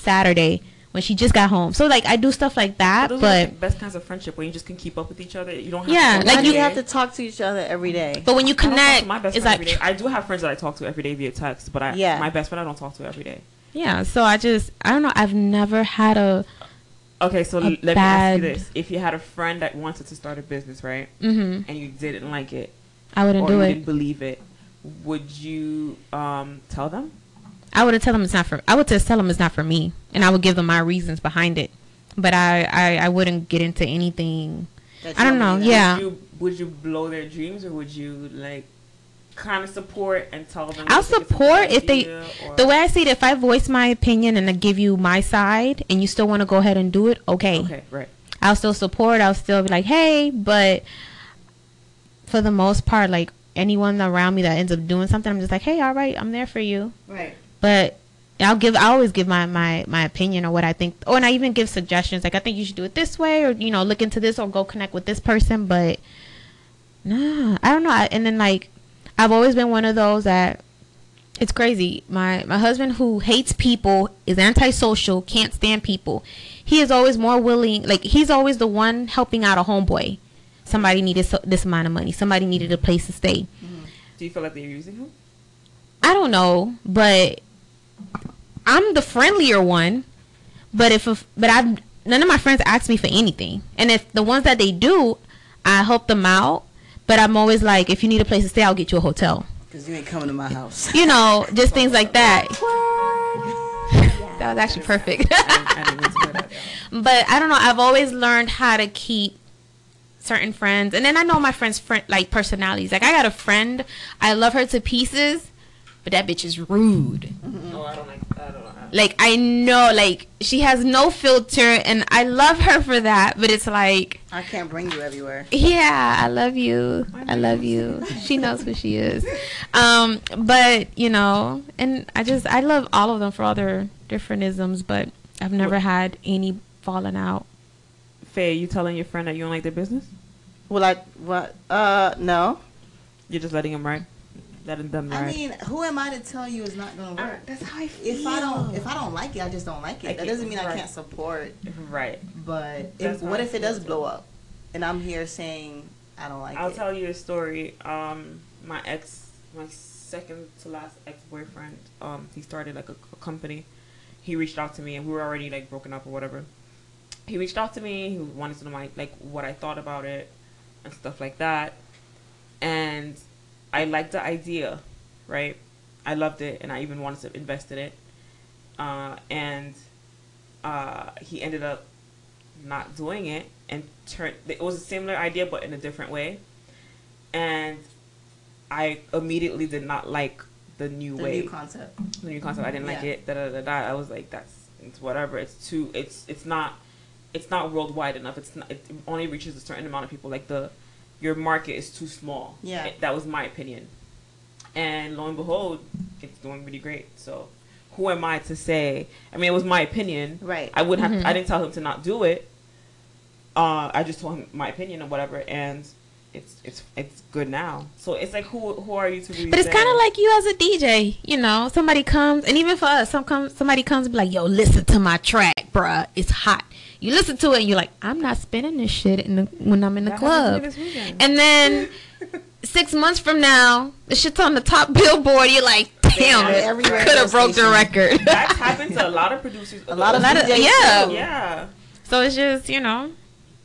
A: Saturday when she just got home. So like I do stuff like that,
C: Those are
A: but
C: the best kinds of friendship where you just can keep up with each other. You don't have
A: Yeah,
C: to
A: like
B: Like
A: you
B: you have to talk to each other every day.
A: but when you
C: I don't talk
A: connect,
C: my best
A: it's
C: friend
A: like
C: every day. I do have friends that I talk to every day via text, but I
B: Yeah.
C: my best friend I don't talk to every day.
A: yeah. So I just I don't know. I've never had a
C: Okay, so
A: A
C: l- let me ask you this: If you had a friend that wanted to start a business, right,
A: mm-hmm.
C: and you didn't like it
A: I wouldn't
C: or
A: do
C: you
A: it.
C: didn't believe it, would you um, tell them?
A: I would tell them it's not for. I would just tell them it's not for me, and I would give them my reasons behind it. But I I, I wouldn't get into anything.
B: that
A: I don't know, yeah.
C: Would you, would you blow their dreams, or would you like kind of support and tell them?
A: I'll
C: you think it's a good
A: support if they-
C: or-
A: The way I see it, if I voice my opinion and I give you my side, and you still want to go ahead and do it, okay.
C: Okay, right.
A: I'll still support. I'll still be like, hey, but for the most part, like anyone around me that ends up doing something, I'm just like, hey, all right, I'm there for you.
B: Right.
A: But I'll give. I always give my my my opinion or what I think, or and I even give suggestions. Like I think you should do it this way, or you know, look into this, or go connect with this person. But nah, I don't know. I- And then like, I've always been one of those that. It's crazy. My my husband who hates people is antisocial, can't stand people. He is always more willing. Like he's always the one helping out a homeboy. Somebody needed so, this amount of money. Somebody needed a place to stay. Mm-hmm.
C: Do you feel like they're using him?
A: I don't know, but I'm the friendlier one. But if, if but I none of my friends ask me for anything, and if the ones that they do, I help them out. But I'm always like, if you need a place to stay, I'll get you a hotel.
B: Because you ain't coming to my house.
A: You know, just things like that. [LAUGHS] that was actually perfect.
C: I, I didn't mean to put that down. [LAUGHS]
A: but I don't know. I've always learned how to keep certain friends, and then I know my friends' friend like personalities. Like I got a friend, I love her to pieces, but that bitch is rude.
C: No, I don't like. I don't know.
A: Like I know, like she has no filter, and I love her for that. But it's like,
B: I can't bring you everywhere.
A: yeah, I love you, I love you. She knows who she is. Um, but you know, and I just I love all of them for all their different isms, but I've never had any falling out.
C: Faye, you telling your friend that you don't like their business?
B: Well, I what? Uh, no.
C: You're just letting him ride. Letting them
B: I mean, who am I to tell you it's not gonna work?
C: that's how I feel.
B: If I don't, if I don't like it, I just don't like
C: I
B: it. That doesn't mean I can't support.
C: right.
B: But if, what if it does
C: too.
B: blow up, and I'm here saying I don't like it.
C: I'll tell you a story. Um, my ex, my second to last ex boyfriend, um, he started like a, a company. He reached out to me, and we were already like broken up or whatever. He reached out to me. He wanted to know my like what I thought about it and stuff like that. And I liked the idea, right? I loved it, and I even wanted to invest in it. Uh, and uh, he ended up not doing it and turn it was a similar idea but in a different way and i immediately did not like the new way.
B: the
C: way
B: new concept.
C: the new concept i didn't like
B: Yeah.
C: it da, da, da, da. i was like that's it's whatever it's too it's it's not it's not worldwide enough it's not it only reaches a certain amount of people like the your market is too small
B: Yeah.
C: It- that was my opinion and lo and behold it's doing really great so who am i to say i mean it was my opinion
B: Right.
C: I wouldn't have.
A: Mhm.
C: I didn't tell him to not do it. Uh, I just told him my opinion or whatever, and it's it's it's good now. So it's like who who are you to really?
A: But it's kind of like you as a DJ, you know. Somebody comes, and even for us, some come, somebody comes and be like, "Yo, listen to my track, bruh. It's hot." You listen to it, and you're like, "I'm not spinning this shit in the, when I'm in the
C: That
A: club."
C: to me this weekend.
A: And then [LAUGHS] six months from now, the shit's on the top [LAUGHS] billboard. You're like, "Damn, could have broke the record."
C: That's [LAUGHS] happened to a lot of producers.
B: A lot of
A: lot of-
B: DJs
A: yeah.
B: too.
C: yeah.
A: so it's just, you know,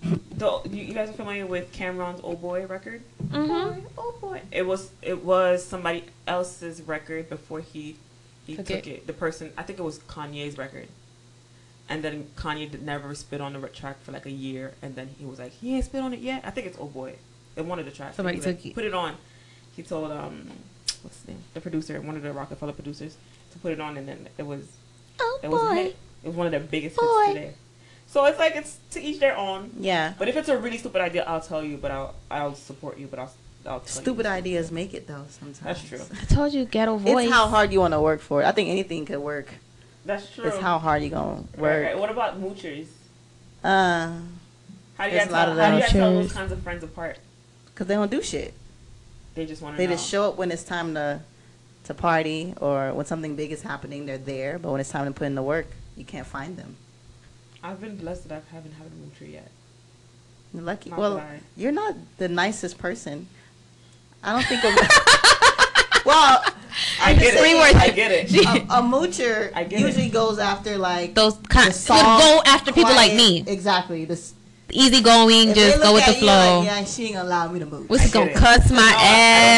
C: The, you, you guys are familiar with Cam'ron's "Oh Boy" record?
A: Mm-hmm.
C: Oh boy! It was it was somebody else's record before he he
A: Took
C: took,
A: it.
C: it. The person I think it was Kanye's record, and then Kanye did never spit on the re- track for like a year, and then he was like, he ain't spit on it yet. I think it's "Oh Boy." In one of the tracks,
A: Somebody
C: he like,
A: took it.
C: put it on. He told um what's his name the producer one of the Roc-A-Fella producers to put it on, and then it was
A: Oh
C: it was. It was one of their biggest
A: Boy.
C: hits today. So it's like it's to each their own.
B: Yeah.
C: But if it's a really stupid idea, I'll tell you. But I'll I'll support you. But I'll I'll tell
B: Stupid ideas make it though sometimes.
C: That's true.
A: I told you, ghetto voice.
B: It's how hard you want to work for it. I think anything could work.
C: That's true.
B: It's how hard you gonna work.
C: right. What about moochers?
B: Uh,
C: How do you guys tell, how do you guys tell those kinds of friends apart?
B: cause they don't do shit.
C: They just want
B: They
C: know.
B: just show up when it's time to to party or when something big is happening. They're there, but when it's time to put in the work, you can't find them.
C: I've been blessed that I haven't had a moocher yet.
B: You're lucky.
C: Not
B: well,
C: I-
B: you're not the nicest person. I don't think. [LAUGHS] Of, well,
C: I get
B: just saying,
C: it. I get it. [LAUGHS]
B: a, a moocher
C: I get it.
B: usually goes after like
A: Those kind
B: the
A: would
B: soft,
A: go after people like me.
B: Exactly. This
A: Easygoing,
B: if
A: just go with the
B: at you like,
A: flow.
B: yeah, she ain't gonna allow me to move.
A: What's
C: I
A: this
C: get
A: gonna
C: it.
A: cuss my
C: No, I- I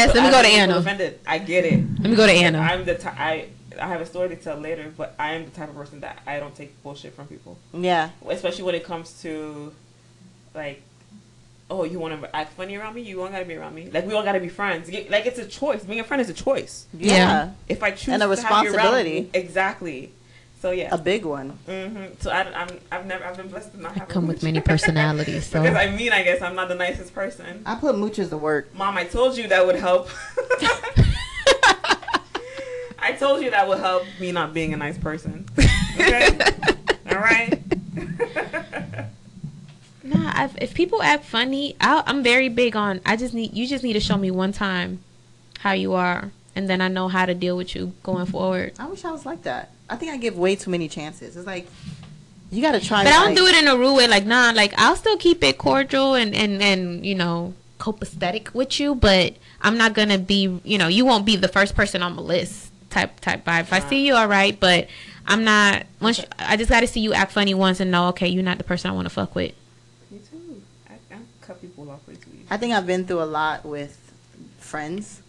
A: ass? Let me go to Anna.
C: Offended. I get it.
A: Let me go to Anna.
C: I'm the ty- I I have a story to tell later, but I am the type of person that I don't take bullshit from people,
B: Yeah.
C: especially when it comes to like. Oh, you want to act funny around me? You all gotta be around me. Like we all gotta be friends. Like it's a choice. Being a friend is a choice.
B: Yeah.
A: Yeah.
C: If I choose
B: And a
C: to have you around
B: responsibility.
C: me- exactly. So yeah.
B: A big one.
C: Mm hmm So I, I'm I've never I've been blessed to not
A: I
C: have. a
A: come with many [LAUGHS] personalities, so
C: because I mean, I guess I'm not the nicest person.
B: I put moochers to work.
C: Mom, I told you that would help. [LAUGHS] I told you that would help me not being a nice person. [LAUGHS] Okay. All right.
A: Nah, I've, if people act funny, I'll, I'm very big on. I just need you just need to show me one time how you are, and then I know how to deal with you going forward.
B: I wish I was like that. I think I give way too many chances. It's like you got to try.
A: But I don't
B: like-
A: do it in a rude way. Like nah, like I'll still keep it cordial and and and you know copacetic with you, but I'm not gonna be. You know, you won't be the first person on the list type type vibe. If I see you, all right, but I'm not. Once you- I just got to see you act funny once and know, okay, you're not the person I want to fuck with.
C: Me too. I, I cut people off way.
B: I think I've been through a lot with friends,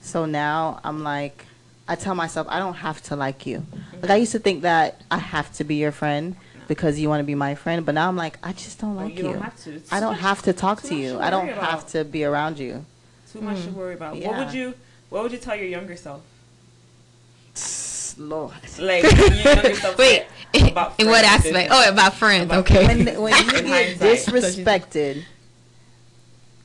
B: so now I'm like, I tell myself I don't have to like you. Like I used to think that I have to be your friend because you want to be my friend, but now I'm like, I just don't like
C: you
B: you.
C: don't have to. It's
B: I don't
C: much-
B: have to talk to you.
C: to
B: I don't
C: worry
B: have to be around you.
C: Too much to hmm. worry about. What would you What would you tell your younger self?
B: Lord.
C: Like your younger self
A: Wait,
C: about [LAUGHS]
A: in what aspect? Oh, about friends.
C: About
A: okay.
B: When when you get
C: hindsight. [LAUGHS]
B: disrespected,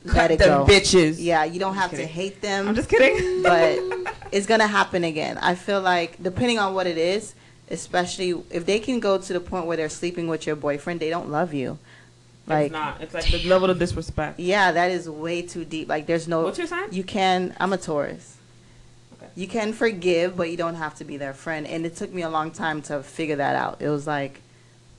B: let it go.
C: bitches.
B: Yeah, you don't have to hate them.
C: I'm just kidding. [LAUGHS]
B: but it's gonna happen again. I feel like depending on what it is, especially if they can go to the point where they're sleeping with your boyfriend, they don't love you. Like
C: it's not. It's like the level of disrespect.
B: yeah, that is way too deep. Like there's no
C: What's your sign?
B: you can I'm a Taurus.
C: Okay.
B: You can forgive, but you don't have to be their friend. And it took me a long time to figure that out. It was like,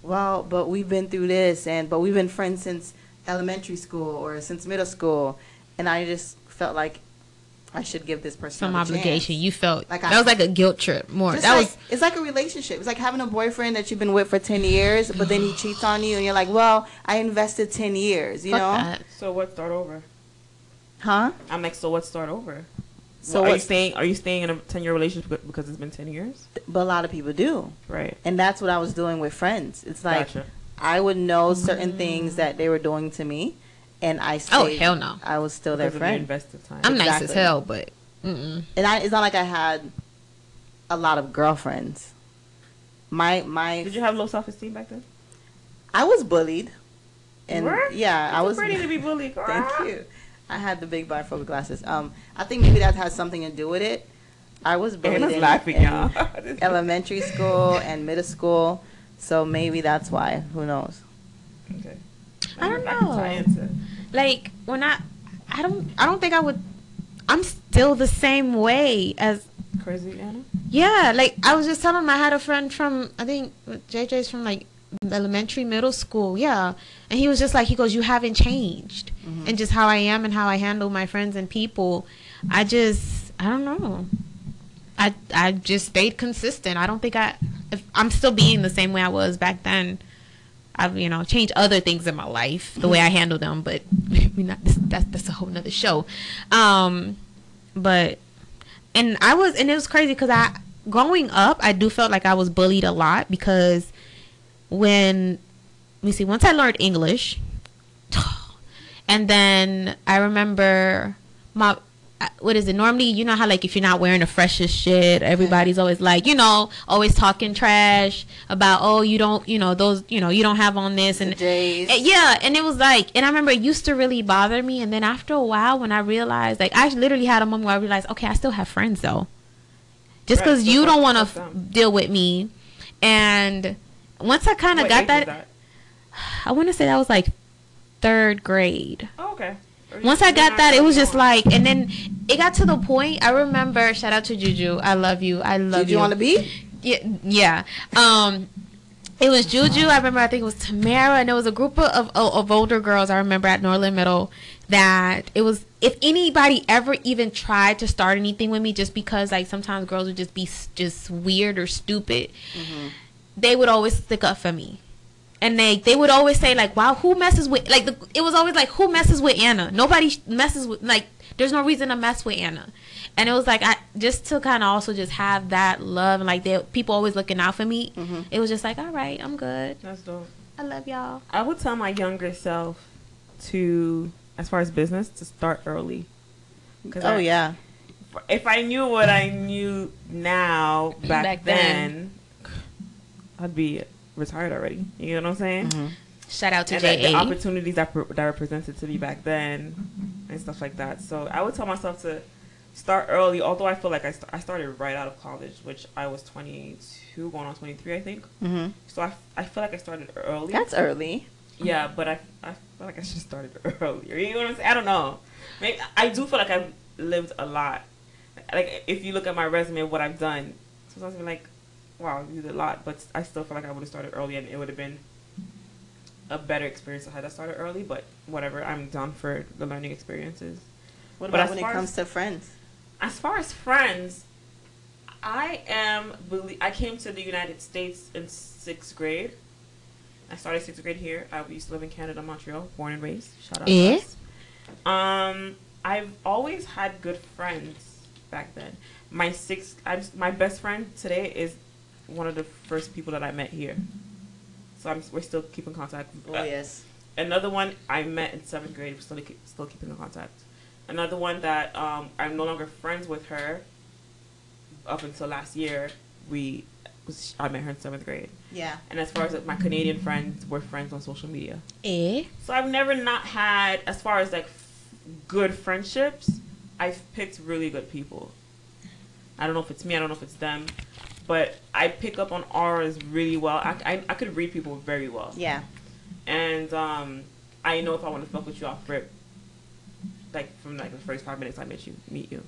B: well, but we've been through this and but we've been friends since elementary school or since middle school and I just felt like I should give this person
A: Some obligation.
B: chance.
A: You felt
B: Like
A: that
B: I-
A: was like a guilt trip more.
B: Just
A: that
B: like,
A: was
B: it's like a relationship. It's like having a boyfriend that you've been with for ten years, but then he [SIGHS] cheats on you, and you're like, "Well, I invested ten years," you
A: fuck
B: know?
A: that.
C: So what? Start over.
B: Huh?
C: I'm like, so what? Start over.
B: So
C: So are you
B: what's-
C: staying? Are you staying in a ten year relationship because it's been ten years?
B: But a lot of people do,
C: Right.
B: and that's what I was doing with friends. It's like
C: gotcha.
B: I would know certain things that they were doing to me, and I
A: Oh,
B: stayed,
A: hell no.
B: I was still their
C: Because of
B: friend,
C: invested time.
A: I'm nice as hell, but mm-mm.
B: and I, it's not like I had a lot of girlfriends. My my,
C: Did you have low self esteem back then?
B: I was bullied, and
C: were?
B: yeah, I was
C: pretty to be [LAUGHS] bullied. girl.
B: Thank you. I had the big bifocal glasses. Um, I think maybe that has something to do with it. I was bullied
C: Anna's
B: in,
C: laughing,
B: in
C: y'all. [LAUGHS]
B: elementary school and middle school, so maybe that's why. Who knows?
C: Okay.
A: I don't
C: can
A: know. like when I, I don't, I don't think I would. I'm still the same way as
C: Crazy Anna.
A: yeah. Like I was just telling him I had a friend from I think JJ's from like elementary, middle school. Yeah, and he was just like he goes, you haven't changed, mm-hmm. and just how I am and how I handle my friends and people. I just I don't know. I I just stayed consistent. I don't think I. I'm still being the same way I was back then. I've you know changed other things in my life the way I handle them, but [LAUGHS] we not that's that's a whole nother show. Um, but and I was and it was crazy because I growing up I do felt like I was bullied a lot because when let me see once I learned English [SIGHS] and then I remember my Uh, what is it? Normally you know how like if you're not wearing the freshest shit everybody's always like you know always talking trash about oh you don't you know those you know you don't have on this and and eh, yeah and it was like and i remember it used to really bother me and then after a while when i realized like i literally had a moment where i realized okay i still have friends though. Just because
C: so
A: you don't want to f- deal with me. And once i kind of got
C: age
A: that, i want to say that was like third grade.
C: Oh, okay.
A: Once I got that, it was just like, and then it got to the point. I remember. Shout out to Juju. I love you. I love
B: Did you want to be?
A: yeah, yeah. Um, it was Juju. I remember. I think it was Tamara, and there was a group of, of of older girls. I remember at Norland Middle that it was. If anybody ever even tried to start anything with me, just because like sometimes girls would just be just weird or stupid, they would always stick up for me. And they they would always say like, "Wow, who messes with like the?" It was always like, "Who messes with Anna?" Nobody messes with like. There's no reason to mess with Anna, and it was like I just to kind of also just have that love and like they people always looking out for me.
B: Mhm.
A: It was just like, all right, I'm good.
C: That's dope.
A: I love y'all.
C: I would tell my younger self to, as far as business, to start early. 'Cause
B: Oh
C: I-
B: yeah.
C: If I knew what I knew now [LAUGHS] back,
A: Back
C: then,
A: then.
C: I'd be retired already. You know what I'm saying?
B: Mm-hmm.
A: Shout out to
C: and the, the opportunities that pr- that were presented to me back then and stuff like that. So I would tell myself to start early. Although I feel like I, st- I started right out of college, which I was 22, going on 23, I think.
B: Mm-hmm.
C: So I, f- I feel like I started early.
B: That's early.
C: yeah, but I, I feel like I should have started [LAUGHS] earlier. You know what I'm saying? I don't know. Maybe, I do feel like I've lived a lot. Like if you look at my resume, what I've done, sometimes I'm like, wow, you did a lot. But I still feel like I would have started early, and it would have been a better experience if I had started early. But whatever, I'm down for the learning experiences.
B: What
C: But
B: about
C: as
B: when it comes
C: as-
B: to friends?
C: As far as friends, I am. I came to the United States in sixth grade. I started sixth grade here. I used to live in Canada, Montreal, born and raised. Shout out
A: Eh?
C: to us. Um, I've always had good friends back then. My sixth, I'm, my best friend today is one of the first people that I met here. So I'm, we're still keeping contact.
B: Oh
C: Uh,
B: yes.
C: Another one I met in seventh grade. We're still keep, still keeping in contact. Another one that um, I'm no longer friends with her. Up until last year, we was, I met her in seventh grade.
B: Yeah.
C: And as far as my Canadian friends, we're friends on social media.
A: Eh?
C: So I've never not had, as far as like f- good friendships, I've picked really good people. I don't know if it's me, I don't know if it's them, but I pick up on auras really well. I, I, I could read people very well
B: Yeah.
C: and um, I know if I want to fuck with you off rip, like from like the first five minutes I met you, meet you.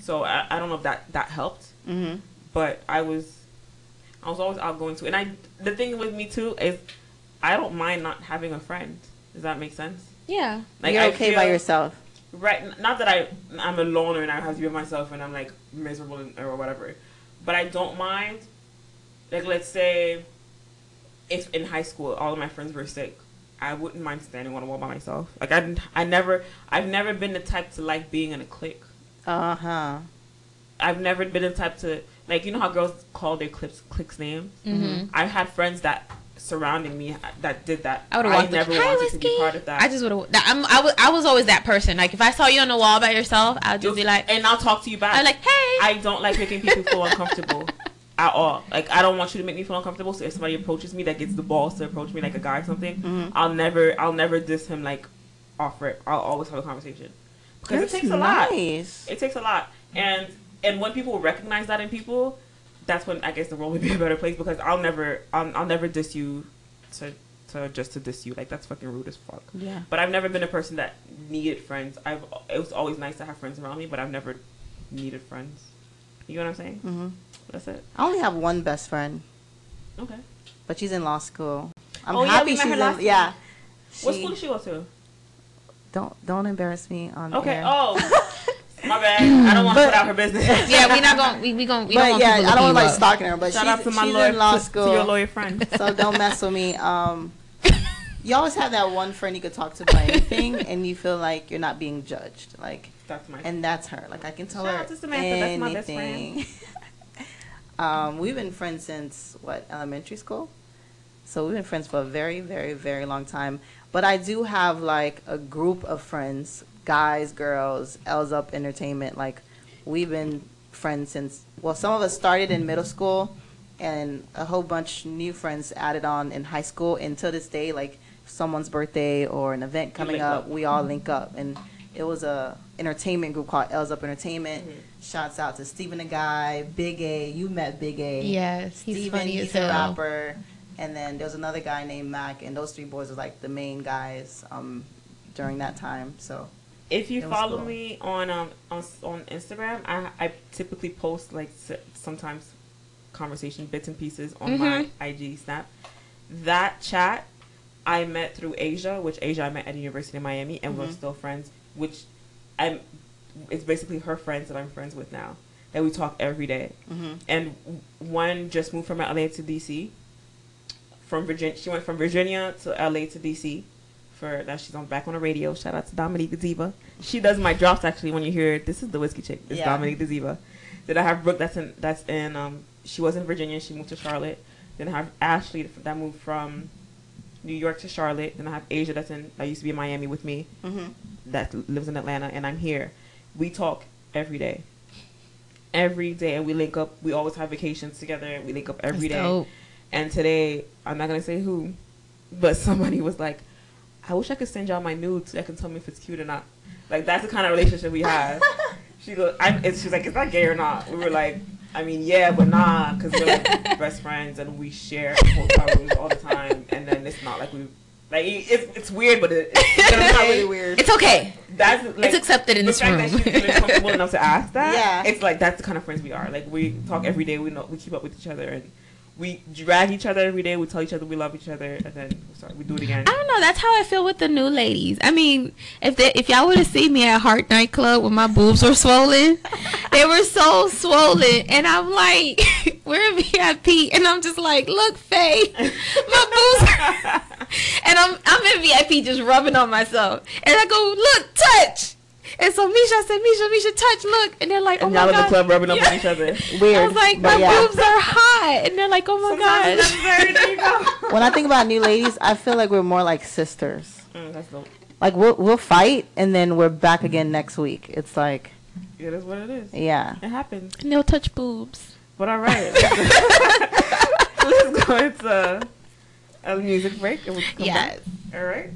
C: So I, I don't know if that that helped,
B: Mm-hmm.
C: but I was, I was always outgoing too. And I, the thing with me too is, I don't mind not having a friend. Does that make sense?
A: Yeah.
B: Like You're
C: I
B: okay by
C: feel-
B: yourself.
C: Right. Not that I I'm a loner and I have to be by myself and I'm like miserable or whatever, but I don't mind. Like let's say, if in high school all of my friends were sick, I wouldn't mind standing on a wall by myself. Like I, I never, I've never been the type to like being in a clique.
B: Uh huh.
C: I've never been the type to like you know how girls call their clips cliques names.
A: Mm-hmm.
C: I had friends that surrounding me that did that.
A: I would have walked.
C: never wanted
A: Whiskey.
C: to be part of that.
A: I just would have. I'm. I was. I was always that person. Like if I saw you on the wall by yourself, I'd just be like,
C: and I'll talk to you back.
A: I'm like, hey.
C: I don't like making people feel uncomfortable [LAUGHS] at all. Like I don't want you to make me feel uncomfortable. So if somebody approaches me that gets the balls to approach me like a guy or something,
B: Mhm.
C: I'll never I'll never diss him like off rip. I'll always have a conversation because it
B: That's
C: takes a lot. It takes a lot, and and when people recognize that in people, that's when I guess the world would be a better place because I'll never I'll, I'll never diss you to to just to diss you like that's fucking rude as fuck.
B: Yeah.
C: But I've never been a person that needed friends. I've it was always nice to have friends around me, but I've never needed friends. You know what I'm saying?
B: Mm-hmm.
C: That's it.
B: I only have one best friend,
C: Okay.
B: but she's in law school. I'm
C: Oh,
B: happy
C: met
B: she's in. Yeah.
C: What school does she go to?
B: Don't don't embarrass me on
C: Okay.
B: air.
C: Oh. [LAUGHS] My bad. I don't want to
B: But-
C: put out her business. [LAUGHS]
A: Yeah, we're not gonna we, we gonna we don't
B: But
A: want
B: yeah, I don't want like stalking her. But
C: Shout
B: she's,
C: out to my lawyer,
B: in law school.
C: to your lawyer friend. [LAUGHS]
B: so don't mess with me. Um, [LAUGHS] you always have that one friend you could talk to about anything, and you feel like you're not being judged. Like,
C: That's my.
B: and that's her. Like, I can tell
C: Shout
B: her
C: out to Samantha, that's my best friend.
B: um, we've been friends since what elementary school, so we've been friends for a very, very, very long time. But I do have like a group of friends, guys, girls, L's Up Entertainment. Like, we've been friends since. Well, some of us started in middle school, and a whole bunch new friends added on in high school. And to this day, like someone's birthday or an event coming up,
C: up.
B: we all link up. And it was a entertainment group called L's Up Entertainment.
C: Mhm.
B: Shouts out to Stephen the Guy, Big A. You met Big A.
A: Yes, he's
B: Steven,
A: funny
B: he's
A: as
B: a
A: hell.
B: rapper. And then there was another guy named Mac, and those three boys were like the main guys um, during that time. So
C: If you follow
B: cool.
C: me on um on on Instagram, I I typically post like s- sometimes conversation bits and pieces on my IG snap. That chat I met through Asia, which Asia I met at the University of Miami, and we're
B: Mhm.
C: still friends. Which I'm it's basically her friends that I'm friends with now. That we talk every day.
B: mhm.
C: and one just moved from LA to DC. From Virginia, she went from Virginia to LA to DC. For now, she's on back on the radio. Shout out to Dominique the Diva. She does my drops actually. When you hear this is the whiskey chick. It's
B: Yeah.
C: Dominique the Diva. Then I have Brooke. That's in that's in. Um, she was in Virginia. She moved to Charlotte. Then I have Ashley that moved from New York to Charlotte. Then I have Asia that's in that used to be in Miami with me
B: Mhm.
C: that lives in Atlanta, and I'm here. We talk every day. Every day, and we link up. We always have vacations together. And we link up every
A: That's
C: day.
A: dope.
C: And today, I'm not gonna say who, but [LAUGHS] somebody was like, "I wish I could send y'all my nudes. So I can tell me if it's cute or not." Like that's the kind of relationship we have. [LAUGHS] she goes, "I'm." It's, she's like, "Is that gay or not?" We were like, "I mean, yeah, but nah, because we're like [LAUGHS] best friends and we share all the time. And then it's not like we." Like it's, it's weird, but it,
B: it's, not really [LAUGHS] weird.
A: It's okay.
C: that's like,
A: it's accepted in
C: the
A: this
C: fact
A: room.
C: that she's feeling comfortable enough to ask that,
B: Yeah.
C: it's like that's the kind of friends we are. Like we talk every day. We know we keep up with each other, and we drag each other every day. We tell each other we love each other, and then we start we do it again.
A: I don't know. That's how I feel with the new ladies. I mean, if they, if y'all would have seen me at Heart Nightclub when my boobs were swollen, [LAUGHS] they were so swollen, and I'm like, [LAUGHS] we're VIP, and I'm just like, look, Faye, my boobs, are-" [LAUGHS] and I'm I'm in VIP just rubbing on myself, and I go, look, touch. And so Misha said, Misha, Misha, touch, look. And they're like, oh
C: and
A: my
C: y'all in the club rubbing up
A: Yeah.
C: on each other. [LAUGHS]
B: Weird.
A: I was like,
B: but
A: my
B: yeah.
A: boobs are hot. And they're like, oh my
C: Sometimes it's
A: gosh.
C: necessary. There [LAUGHS] you go.
B: When I think about new ladies, I feel like we're more like sisters.
C: Mm, that's dope.
B: Like we'll we'll fight and then we're back again next week. It's like
C: It is what it is.
B: yeah.
C: It happens.
A: And they'll touch boobs.
C: But all right, [LAUGHS] let's go into a music break. And we'll come
A: Yes.
C: Back. All right.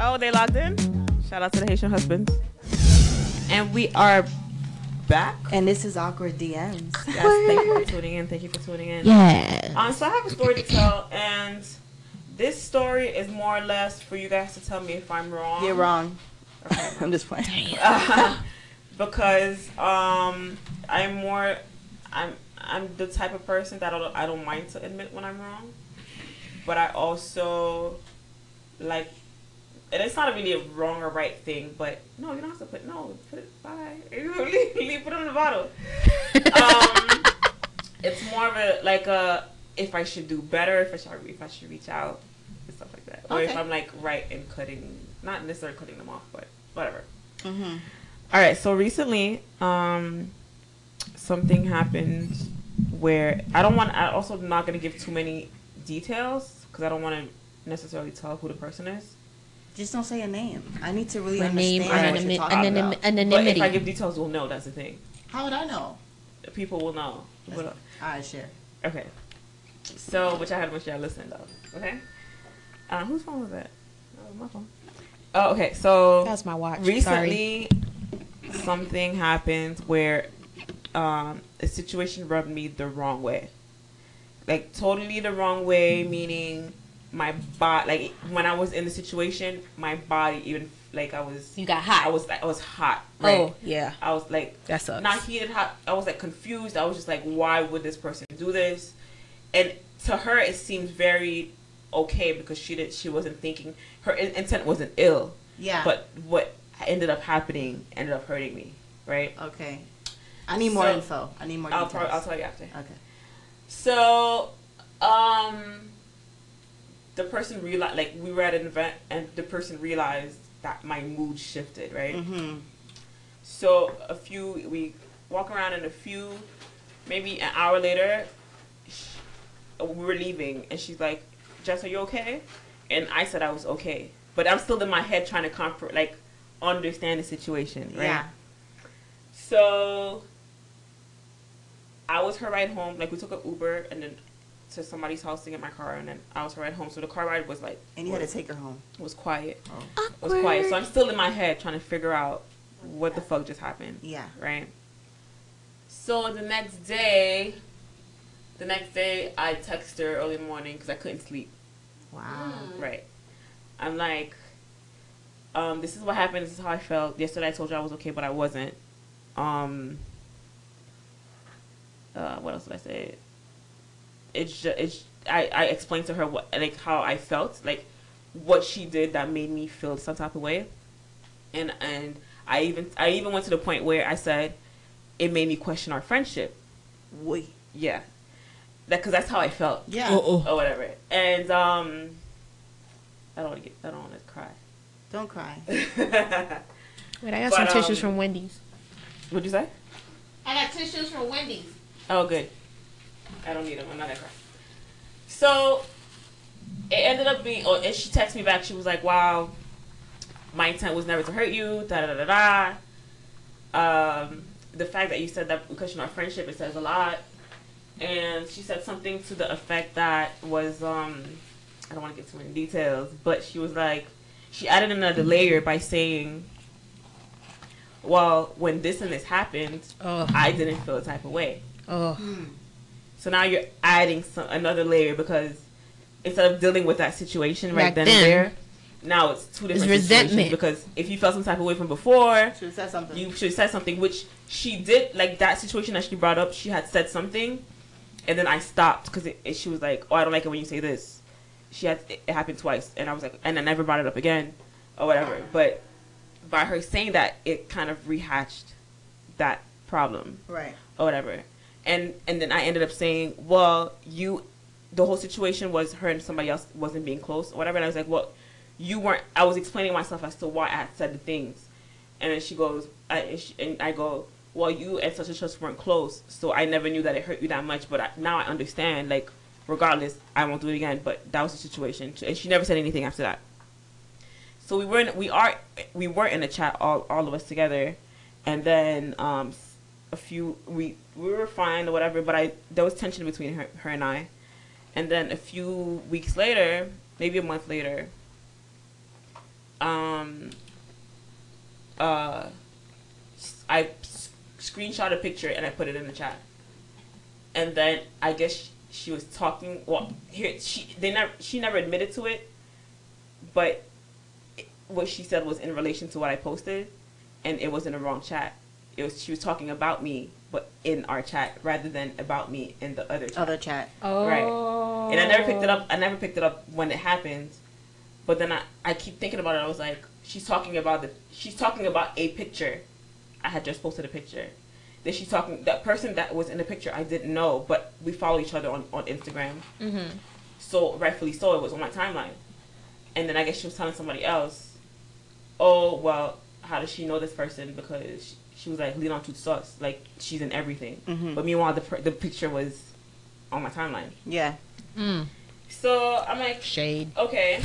C: Oh, they logged in. Shout out to the Haitian husbands. And we are back.
B: And this is awkward DMs.
C: Yes, thank you for tuning in. Thank you for tuning in.
A: Yeah.
C: Um, so I have a story to tell, and this story is more or less for you guys to tell me if I'm wrong.
B: You're wrong.
C: Okay. [LAUGHS]
B: I'm just playing. [LAUGHS]
C: because um, I'm more, I'm I'm the type of person that I don't, I don't mind to admit when I'm wrong, but I also like, and it's not really a wrong or right thing, but no, you don't have to put no, put it bye, [LAUGHS] leave, leave put it in the bottle. um, it's more of a like a if I should do better, if I should if I should reach out, and stuff like that, or if I'm like right in cutting, not necessarily cutting them off, but whatever.
B: Mm-hmm.
C: All right, so recently, um, something happened where I don't want. I also not gonna give too many details because I don't want to necessarily tell who the person is.
B: Just don't say a name. I need to really
A: My name,
B: understand what you're
A: anonymity.
B: talking
A: anonym-
B: about.
C: But if. I give details, we'll know. That's the thing.
B: How would I know?
C: People will know. People
B: All right, share.
C: Okay. So, which I had wish y'all listened though. Okay. Uh, whose phone was that? Oh, my phone. Oh, okay. So
A: That's my watch.
C: recently, something happened where um, a situation rubbed me the wrong way. Like totally the wrong way, meaning my body. Like when I was in the situation, my body even like I was.
A: You got hot.
C: I was like I was hot. Right?
A: Oh, yeah.
C: I was like
A: that's sucks.
C: not heated hot. I was like confused. I was just like, why would this person do this? And to her, it seemed very okay because she did she wasn't thinking her in- intent wasn't ill,
B: Yeah.
C: but what ended up happening ended up hurting me, right?
B: okay. I need more
C: So-
B: info. I need more
C: I'll,
B: details.
C: I'll tell you after.
B: okay.
C: So, um, the person realized, like, we were at an event, and the person realized that my mood shifted, right?
B: Mm-hmm.
C: So, a few, we walk around, and a few, maybe an hour later, sh we were leaving, and she's like, Jess, are you okay? And I said I was okay. But I'm still in my head trying to comfort, like, understand the situation, right?
B: Yeah.
C: So I was her ride home. Like we took an Uber and then to somebody's house to get my car, and then I was her ride home. So the car ride was like
B: And you had to take her home.
C: was quiet.
B: Oh.
C: It was quiet. So I'm still in my head trying to figure out what the fuck just happened.
B: Yeah.
C: Right. So the next day, the next day I text her early morning because I couldn't sleep.
B: Wow.
C: Right. I'm like, um, this is what happened. This is how I felt. Yesterday I told you I was okay, but I wasn't. Um, uh, what else did I say? It's just, it's, I, I explained to her what, like, how I felt, like, what she did that made me feel some type of way. And, and I even, I even went to the point where I said, it made me question our friendship.
B: Wait.
C: Yeah. That, cause that's how I felt
B: Yeah.
A: Oh,
C: or whatever. And um, I don't want to get. I don't want to cry.
B: Don't cry. [LAUGHS]
A: Wait, I got
C: But,
A: some tissues
C: um,
A: from Wendy's.
C: What'd you say?
A: I got tissues from Wendy's.
C: Oh, good. I don't need them. I'm not gonna cry. So it ended up being. Oh, and she texted me back. She was like, "Wow, my intent was never to hurt you." Da da da da. Um, the fact that you said that because you're our friendship, it says a lot. And she said something to the effect that was um, I don't want to get too many details, but she was like, she added another layer by saying, "Well, when this and this happened,
A: Oh,
C: I didn't feel a type of way."
A: oh.
C: So now you're adding some, another layer because instead of dealing with that situation right
A: Back
C: then,
A: then,
C: and there, now it's two different
A: it's
C: situations.
A: resentment.
C: Because if you felt some type of way from before,
B: Should have said something.
C: you should have said something, which she did. Like that situation that she brought up, she had said something, and then I stopped because it, it- she was like, "Oh, I don't like it when you say this." She had it, it happened twice, and I was like, and I never brought it up again, or whatever. But by her saying that, it kind of rehatched that problem
B: right.
C: or whatever. And and then I ended up saying, well, you, the whole situation was her and somebody else wasn't being close or whatever. And I was like, well, you weren't. I was explaining myself as to why I had said the things. And then she goes, I, and, she, and I go, well, you and such and such weren't close, so I never knew that it hurt you that much. But I, now I understand. Like, regardless, I won't do it again. But that was the situation, and she never said anything after that. So we were in, we are we were in a chat all all of us together, and then um a few we we were fine or whatever, but I there was tension between her her and I, and then a few weeks later, maybe a month later, um uh I screenshot a picture and I put it in the chat, and then I guess she, she was talking. Well, here she they never she never admitted to it, but what she said was in relation to what I posted, and it was in the wrong chat. It was she was talking about me, but in our chat rather than about me in the other chat.
B: Other chat.
A: Oh.
C: Right. And I never picked it up. I never picked it up when it happened. But then I, I keep thinking about it. I was like, she's talking about the she's talking about a picture. I had just posted a picture. Then she's talking that person that was in the picture I didn't know, but we follow each other on, on Instagram.
A: Mm-hmm.
C: So rightfully so, it was on my timeline. And then I guess she was telling somebody else, oh well, how does she know this person? Because she, she was like lean on to sauce, like she's in everything.
B: Mhm.
C: But meanwhile, the the picture was on my timeline.
B: Yeah.
A: Mm.
C: So I'm like,
A: Shade.
C: okay.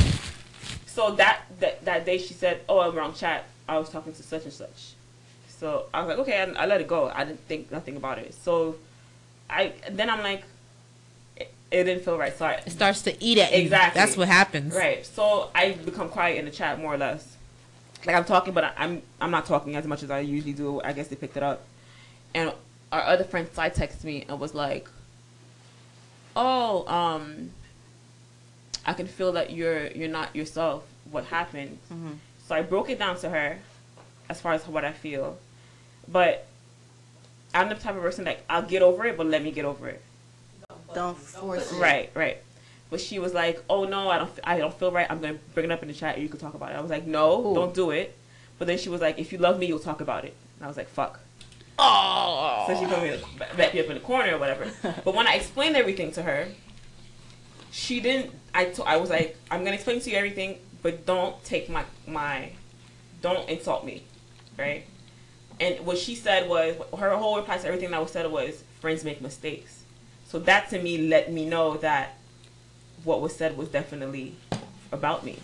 C: So that, that that day she said, "Oh, I'm wrong chat. I was talking to such and such." So I was like, okay, I, I let it go. I didn't think nothing about it. So I then I'm like, it, it didn't feel right. So I,
A: It starts to eat at you.
C: Exactly.
A: That's what happens.
C: right. So I become quiet in the chat more or less. Like I'm talking, but I, I'm I'm not talking as much as I usually do. I guess they picked it up, and our other friend side texted me and was like, "Oh, um, I can feel that you're you're not yourself. What happened?"
B: Mhm.
C: So I broke it down to her, as far as what I feel, but I'm the type of person that I'll get over it, but let me get over it.
B: Don't force it.
C: Right, right. But she was like, "Oh no, I don't, I don't feel right. I'm gonna bring it up in the chat, and you can talk about it." I was like, "No,
B: Ooh.
C: don't do it." But then she was like, "If you love me, you'll talk about it." And I was like, "Fuck." Oh. So she put me back me up in the corner or whatever. [LAUGHS] but when I explained everything to her, she didn't. I I was like, "I'm gonna explain to you everything, but don't take my my, don't insult me, right?" And what she said was her whole reply to everything that was said was, "Friends make mistakes." So that to me let me know that what was said was definitely about me,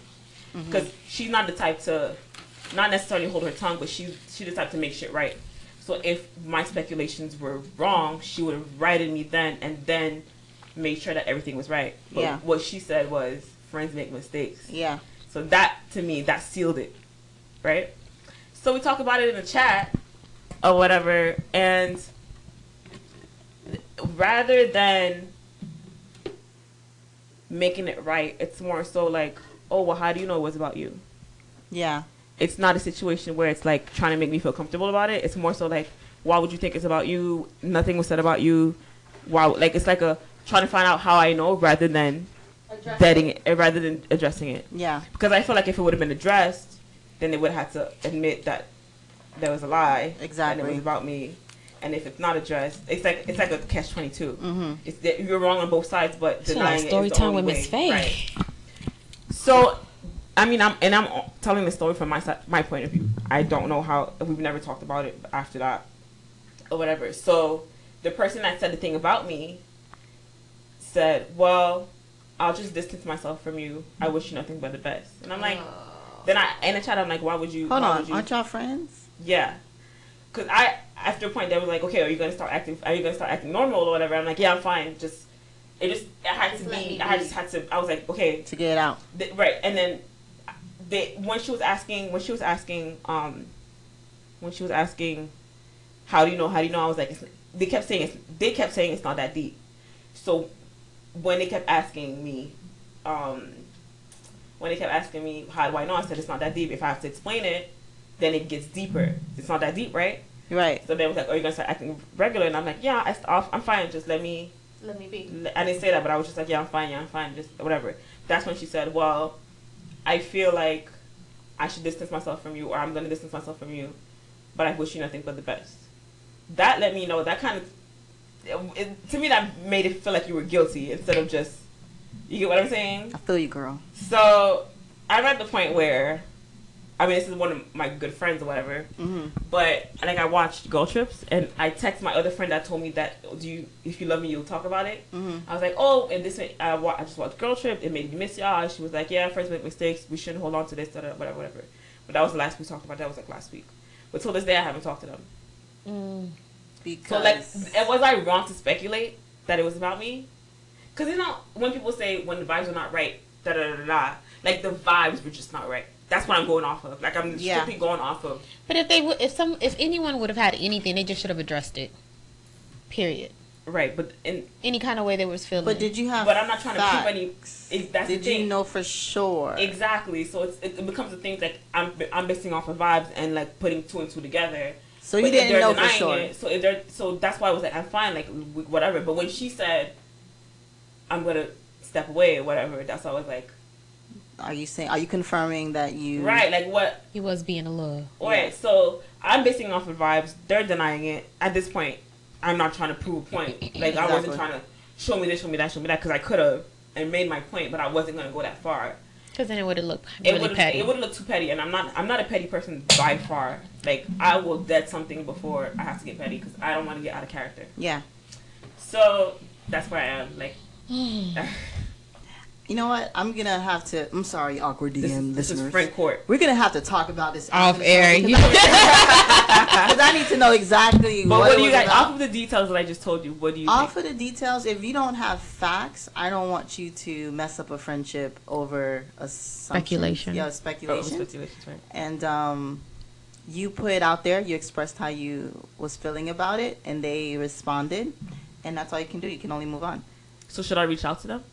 C: mm-hmm. because she's not the type to, not necessarily hold her tongue, but she's she's the type to make shit right. So if my speculations were wrong, she would have righted me then and then made sure that everything was right. But
B: Yeah.
C: what she said was friends make mistakes.
B: Yeah.
C: So that to me, that sealed it, right? So we talk about it in the chat or whatever, and rather than making it right, it's more so like, oh well, how do you know it was about you?
B: Yeah.
C: It's not a situation where it's like trying to make me feel comfortable about it. It's more so like, why would you think it's about you? Nothing was said about you. Why? Like it's like a trying to find out how I know rather than vetting it, eh, rather than addressing it
B: Yeah.
C: because I feel like if it would have been addressed, then they would have had to admit that there was a lie. And
B: Exactly.
C: it was about me. And if it's not addressed, it's like it's like a catch twenty two.
B: Mm-hmm.
C: It's that you're wrong on both sides, but
A: It's like story
C: it is
A: time with Miss. Faye.
C: Right. So, I mean, I'm and I'm telling the story from my side, my point of view. I don't know how we've never talked about it after that, or whatever. So, the person that said the thing about me said, "Well, I'll just distance myself from you. I wish you nothing but the best." And I'm like, then I in the chat, I'm like, "Why would you?"
B: Hold on.
C: would you?
B: Aren't y'all friends?
C: Yeah. Cause I after a point they were like, okay, are you gonna start acting? Are you gonna start acting normal or whatever? I'm like, yeah, I'm fine. Just it just it had to
D: Just let
C: be. I just had to. I was like, okay,
B: To get it out.
C: th- right. And then they when she was asking when she was asking um when she was asking how do you know how do you know I was like it's, they kept saying it's, they kept saying it's not that deep. So when they kept asking me um when they kept asking me how do I know I said it's not that deep. If I have to explain it, then it gets deeper. It's not that deep, right?
B: Right.
C: So they was like, oh, "Are you gonna start acting regular?" And I'm like, "Yeah, I, st- I'm fine. Just let me."
D: Let me be.
C: I didn't say that, but I was just like, "Yeah, I'm fine. Yeah, I'm fine. Just whatever." That's when she said, "Well, I feel like I should distance myself from you, or I'm gonna distance myself from you, but I wish you nothing but the best." That let me know. That kind of it, it- to me that made it feel like you were guilty instead of just. You get what I'm saying?
B: I feel you, girl.
C: So I'm at the point where, I mean, this is one of my good friends or whatever.
B: Mm-hmm.
C: But I like I watched Girl Trips, and I text my other friend that told me that do you if you love me you'll talk about it.
B: Mm-hmm.
C: I was like, oh, and this I, wa- I just watched Girl Trip. It made me miss y'all. She was like, yeah, friends make mistakes. We shouldn't hold on to this, da, da, whatever, whatever. But that was the last we talked about. That was like last week. But till this day, I haven't talked to them.
A: Mm.
B: Because
C: So like, and was I wrong to speculate that it was about me? Because you know when people say when the vibes are not right, da da da da, da like the vibes were just not right. That's what I'm going off of. Like I'm
B: Yeah.
C: strictly going off of.
A: But if they would, if some, if anyone would have had anything, they just should have addressed it. Period.
C: Right, but in
A: Any kind of way they was feeling.
B: But did you have?
C: But I'm not trying to prove any-
B: facts?
C: it- that's the
B: Did you know for sure?
C: Exactly. So it's, it, it becomes a thing that I'm I'm basing off of vibes and like putting two and two together.
B: So you
C: But if
B: didn't
C: they're
B: know for sure.
C: It, so if they're so that's why I was like I'm fine like whatever. But when she said I'm gonna step away or whatever, that's why I was like
B: Are you saying? Are you confirming that you?
C: right like what
A: he was being a little.
C: right. So I'm basing off of vibes. They're denying it at this point. I'm not trying to prove a point. [LAUGHS] Like I wasn't trying to show me this, show me that, show me that because I could have and made my point, but I wasn't gonna go that far.
A: Because then it would have looked
C: it
A: really
C: would
A: petty.
C: it would look too petty, and I'm not I'm not a petty person by far. Like I will dead something before I have to get petty because I don't want to get out of character.
B: Yeah.
C: So that's where I am. Like [SIGHS] [LAUGHS]
B: You know what? I'm gonna have to. I'm sorry, awkward DM
C: this, is- this is friend court.
B: We're gonna have to talk about this
A: Off air.
B: Because [LAUGHS] I, need to know exactly
C: But
B: what,
C: what,
B: it
C: do you
B: was
C: guys off of the details that I just told you? What do you
B: Off
C: think?
B: of the details, if you don't have facts, I don't want you to mess up a friendship over assumptions.
A: Speculation.
B: Yeah,
C: Oh,
B: speculation.
C: speculations, right?
B: and um, you put it out there. You expressed how you was feeling about it, and they responded, and that's all you can do. You can only move on.
C: So should I reach out to them?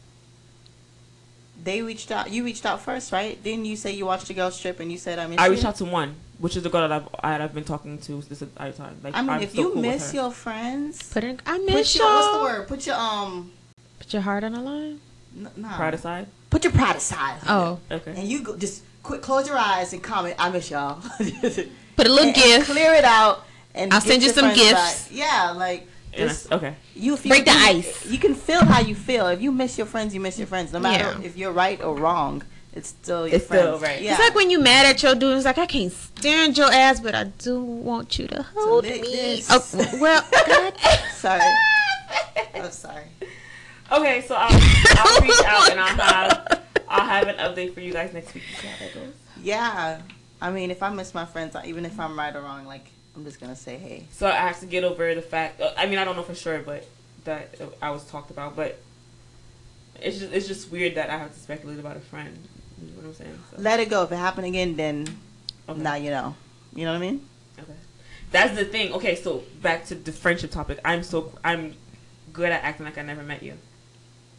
B: They reached out. You reached out first, right? Didn't you say you watched the girl strip and you said I miss
C: I reached out to one, which is the girl that I've I, I've been talking to this entire time. Like
B: I mean,
C: I'm
B: if you
C: cool
B: miss your friends,
A: Put in, I
B: put
A: miss
B: your what's the
A: y'all.
B: word? Put your um.
A: Put your heart on the line.
B: N- nah.
C: Pride aside.
B: Put your pride aside.
A: Oh,
C: Okay.
B: And you go, just quick close your eyes and comment. I miss y'all. [LAUGHS]
A: put a little
B: and, and
A: gift.
B: clear it out. And
A: I'll send you some gifts.
B: back. Yeah, like
C: And
B: just,
C: I- okay.
B: you if you
A: Break the
B: you-
A: ice.
B: You can feel how you feel. If you miss your friends, you miss your friends. No matter
A: Yeah.
B: if you're right or wrong, it's still your
C: It's
B: friends.
C: still right.
B: Yeah.
A: It's like when you mad at your dude. It's like I can't stand your ass, but I do want you to hold
B: lick
A: me.
B: this.
A: Oh well, God. [LAUGHS]
B: sorry. [LAUGHS] I'm sorry.
C: Okay, so I'll, I'll [LAUGHS] reach out oh and I'll have I'll have an update for you guys next week. to See how that goes.
B: Yeah. I mean, if I miss my friends, even if I'm right or wrong, like I'm just gonna say hey.
C: So I have to get over the fact. uh, I mean, I don't know for sure, but that I was talked about. But it's just it's just weird that I have to speculate about a friend. You know what I'm saying? So,
B: Let it go. If it happened again, then
C: okay.
B: now you know. You know what I mean?
C: Okay. That's the thing. Okay, so back to the friendship topic. I'm so I'm good at acting like I never met you.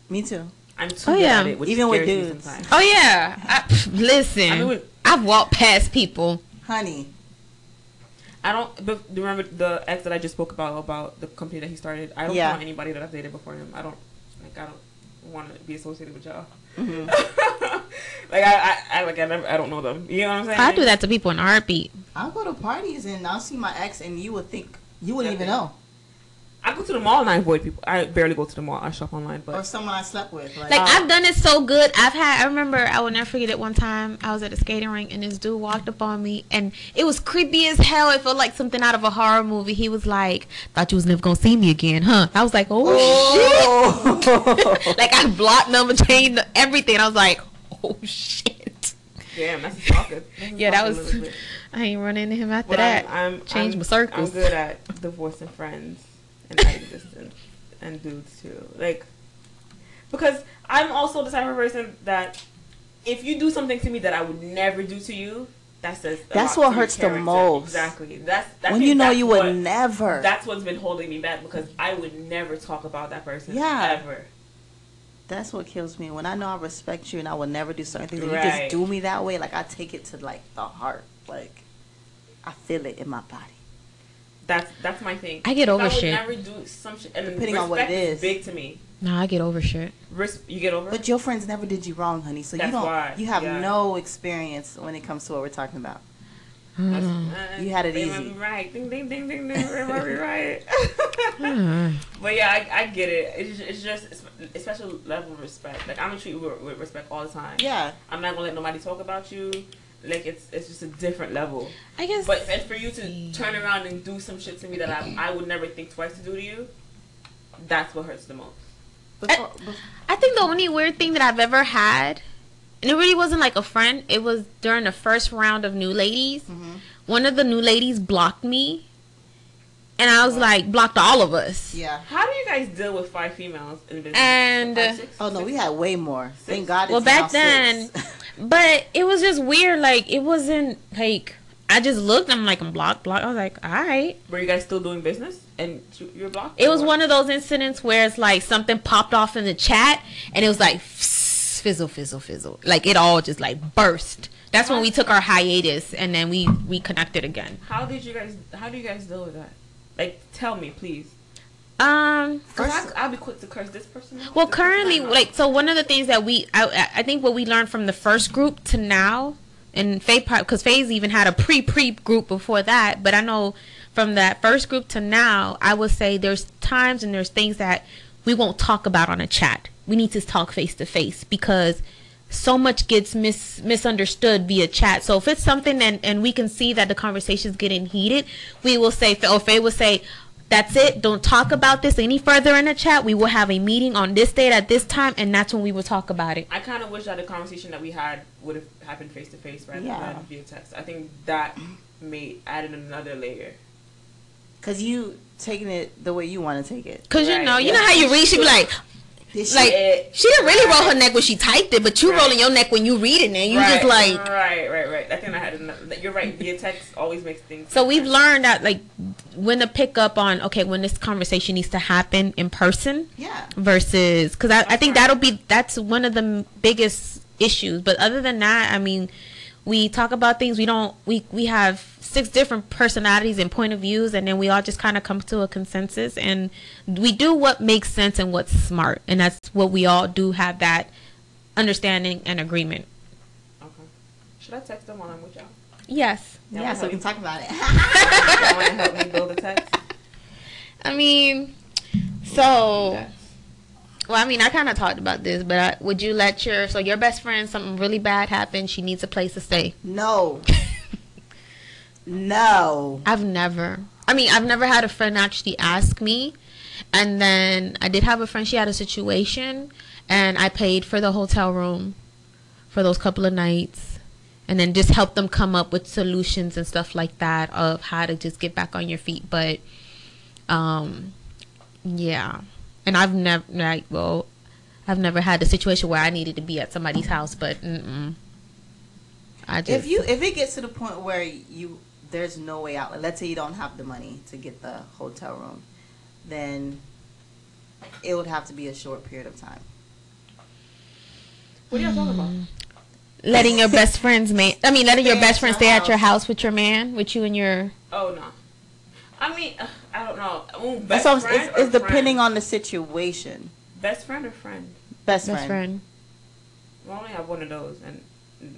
B: Me too.
C: I'm too
A: Oh,
C: good
A: yeah.
C: at it, which
B: Even with
C: scares me
B: dudes.
C: sometimes.
A: Oh yeah. I, listen,
C: I mean, with-
A: I've walked past people.
B: Honey.
C: I don't but remember the ex that I just spoke about about the company that he started. I don't
B: Yeah.
C: want anybody that I've dated before him. I don't like. I don't want to be associated with y'all.
B: Mhm. [LAUGHS]
C: like I, I, I like I never. I don't know them. You know what I'm saying?
A: I do that to people in a heartbeat.
B: I'll go to parties and I'll see my ex, and you would think you wouldn't even know,
C: I go to the mall and I avoid people. I barely go to the mall. I shop online,
B: or
C: but
B: someone I slept with. Like,
A: Like
C: Uh,
A: I've done it so good. I've had. I remember. I will never forget it. One time I was at a skating rink and this dude walked up on me and it was creepy as hell. It felt like something out of a horror movie. He was like, "Thought you was never gonna see me again, huh?" I was like, "Oh,
B: oh.
A: shit!" [LAUGHS] like I blocked number, changed everything. I was like, "Oh shit!"
C: damn, that's a stalker. That's
A: Yeah, that was.
C: a little bit.
A: I ain't run into him after
C: But
A: that.
C: I'm, I'm
A: Change
C: I'm,
A: my circles.
C: I'm good at divorcing friends and adding distance and dudes too. Like because I'm also the type of person that if you do something to me that I would never do to you, that says
B: That's what hurts the most.
C: Exactly. That's that
B: when you know
C: that's
B: you
C: what,
B: would never.
C: That's what's been holding me back because I would never talk about that person
B: Yeah.
C: ever.
B: That's what kills me. When I know I respect you and I will never do certain things, and you just do me that way. Like I take it to like the heart. Like I feel it in my body.
C: That's that's my thing.
A: I get over shit.
C: I would
A: shit.
C: never do some shit. And
B: Depending on what it
C: is
B: is.
C: big to me.
A: Nah, I get over shit.
C: Res- you get over.
B: But your friends never did you wrong, honey. So you don't.
C: why,
B: You have
C: yeah.
B: no experience when it comes to what we're talking about.
A: Mm.
C: uh,
B: You had it
C: they
B: easy.
C: might be right. Ding ding ding ding ding. They might [LAUGHS] right.
A: Mm. [LAUGHS]
C: but yeah, I, I get it. It's just, it's just it's a special level of respect. Like I'm gonna treat you with, with respect all the time.
B: Yeah.
C: I'm not gonna let nobody talk about you. Like it's it's just a different level.
A: I guess.
C: But and for you to turn around and do some shit to me that I I would never think twice to do to you, that's what hurts the most.
B: Before, bef-
A: I think the only weird thing that I've ever had, and it really wasn't like a friend, it was during the first round of new ladies.
B: Mhm.
A: One of the new ladies blocked me, and I was like, blocked all of us.
B: Yeah.
C: How do you guys deal with five females in business?
A: And-
C: Five, six?
B: Oh no, we had way more. Thank
C: Six.
B: God.
A: Well, back
B: now
A: then-
B: six. [LAUGHS]
A: But it was just weird. Like, it wasn't like, I just looked, I'm like, I'm blocked, blocked. I was like, all right.
C: Were you guys still doing business and you- you're blocked?
A: It was
C: Or
A: one of those incidents where it's like something popped off in the chat, and it was like, fizzle, fizzle, fizzle. Like, it all just like burst. That's when we took our hiatus, and then we reconnected again.
C: How did you guys? How do you guys deal with that? Like, tell me, please.
A: Um,
C: Cause I, I'll be quick to curse this person. out,
A: Well,
C: this
A: currently,
C: out.
A: like, so one of the things that we, I, I think what we learned from the first group to now, and Faye, because Faye's even had a pre pre group before that, but I know from that first group to now, I would say there's times and there's things that we won't talk about on a chat. We need to talk face to face because so much gets mis- misunderstood via chat. So if it's something and, and we can see that the conversation's getting heated, we will say, or Faye will say, that's it. Don't talk about this any further in the chat. We will have a meeting on this date at this time, and that's when we will talk about it.
C: I kind of wish that the conversation that we had would have happened face to face rather
B: Yeah.
C: than via text. I think that made added another layer.
B: Cause you taking it the way you want to take it.
A: Cause you know, you
C: yeah.
A: know how you read. She be like,
B: This
A: like
B: shit-
A: she didn't really roll her neck when she typed it, but you
C: Right.
A: rolling your neck when you reading it. And you
C: right,
A: just like.
C: right, right, right. I think I had another. You're right. Via text always makes things.
A: So we've learned that like when to pick up on okay when this conversation needs to happen in person
B: yeah.
A: versus because I, I think that'll be that's one of the biggest issues. But other than that, I mean, we talk about things. We don't. We we have six different personalities and point of views, and then we all just kind of come to a consensus, and we do what makes sense and what's smart, and that's what we all do have that understanding and agreement.
C: Okay. Should I text them while I'm with y'all?
A: Yes.
C: Y'all
B: Yeah, so we can talk about it.
C: me- [LAUGHS] Y'all want to help me build a text?
A: I mean, so.
C: Yes.
A: Well, I mean, I kind of talked about this, but I, would you let your so your best friend something really bad happened? She needs a place to stay.
B: no. [LAUGHS] No.
A: I've never. I mean, I've never had a friend actually ask me, and then I did have a friend. She had a situation, and I paid for the hotel room for those couple of nights, and then just help them come up with solutions and stuff like that of how to just get back on your feet. But, um, yeah, and I've never like well, I've never had a situation where I needed to be at somebody's house, but mm-mm. I just
B: If you if it gets to the point where you there's no way out, like let's say you don't have the money to get the hotel room, then it would have to be a short period of time.
C: What are y'all talking about?
A: letting your best friends man I mean letting your
B: Stay
A: best
B: at
A: friend
B: your
A: stay at your
B: house.
A: house with your man with you and your
C: Oh no. I mean, uh, I don't know. Ooh, best
B: what I'm-
C: friend
B: it's,
C: or
B: it's depending
C: friend?
B: on the situation.
C: best friend or friend.
B: Best,
A: best
B: friend.
A: friend.
C: Well, I only have one of those, and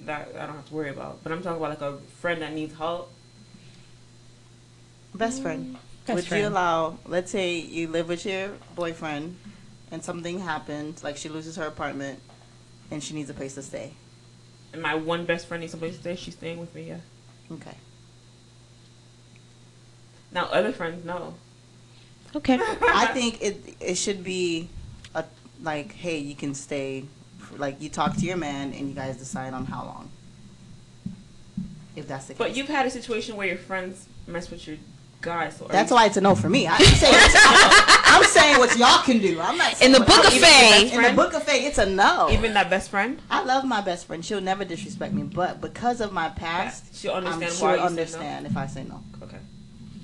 C: that I don't have to worry about. But I'm talking about like a friend that needs help.
B: Best friend.
A: Best
B: Would
A: friend.
B: you allow? Let's say you live with your boyfriend, and something happens, like she loses her apartment, and she needs a place to stay.
C: And my one best friend needs a place to stay. She's staying with me. Yeah.
B: Okay.
C: Now other friends, know.
A: Okay.
B: I think it it should be a like, hey, you can stay. Like you talk to your man, and you guys decide on how long. If that's the case.
C: But you've had a situation where your friends mess with your guys. So
B: That's
C: you-
B: why it's a no for me. I'm saying, I'm saying what y'all can do. I'm not saying
A: In the book of
B: even-
A: Faye-
B: In the book of Faye, it's a no.
C: Even that best friend.
B: I love my best friend. She'll never disrespect me, but because of my past,
C: She'll
B: I'm
C: understand
B: she'll
C: why you
B: understand if I say no.
C: Okay.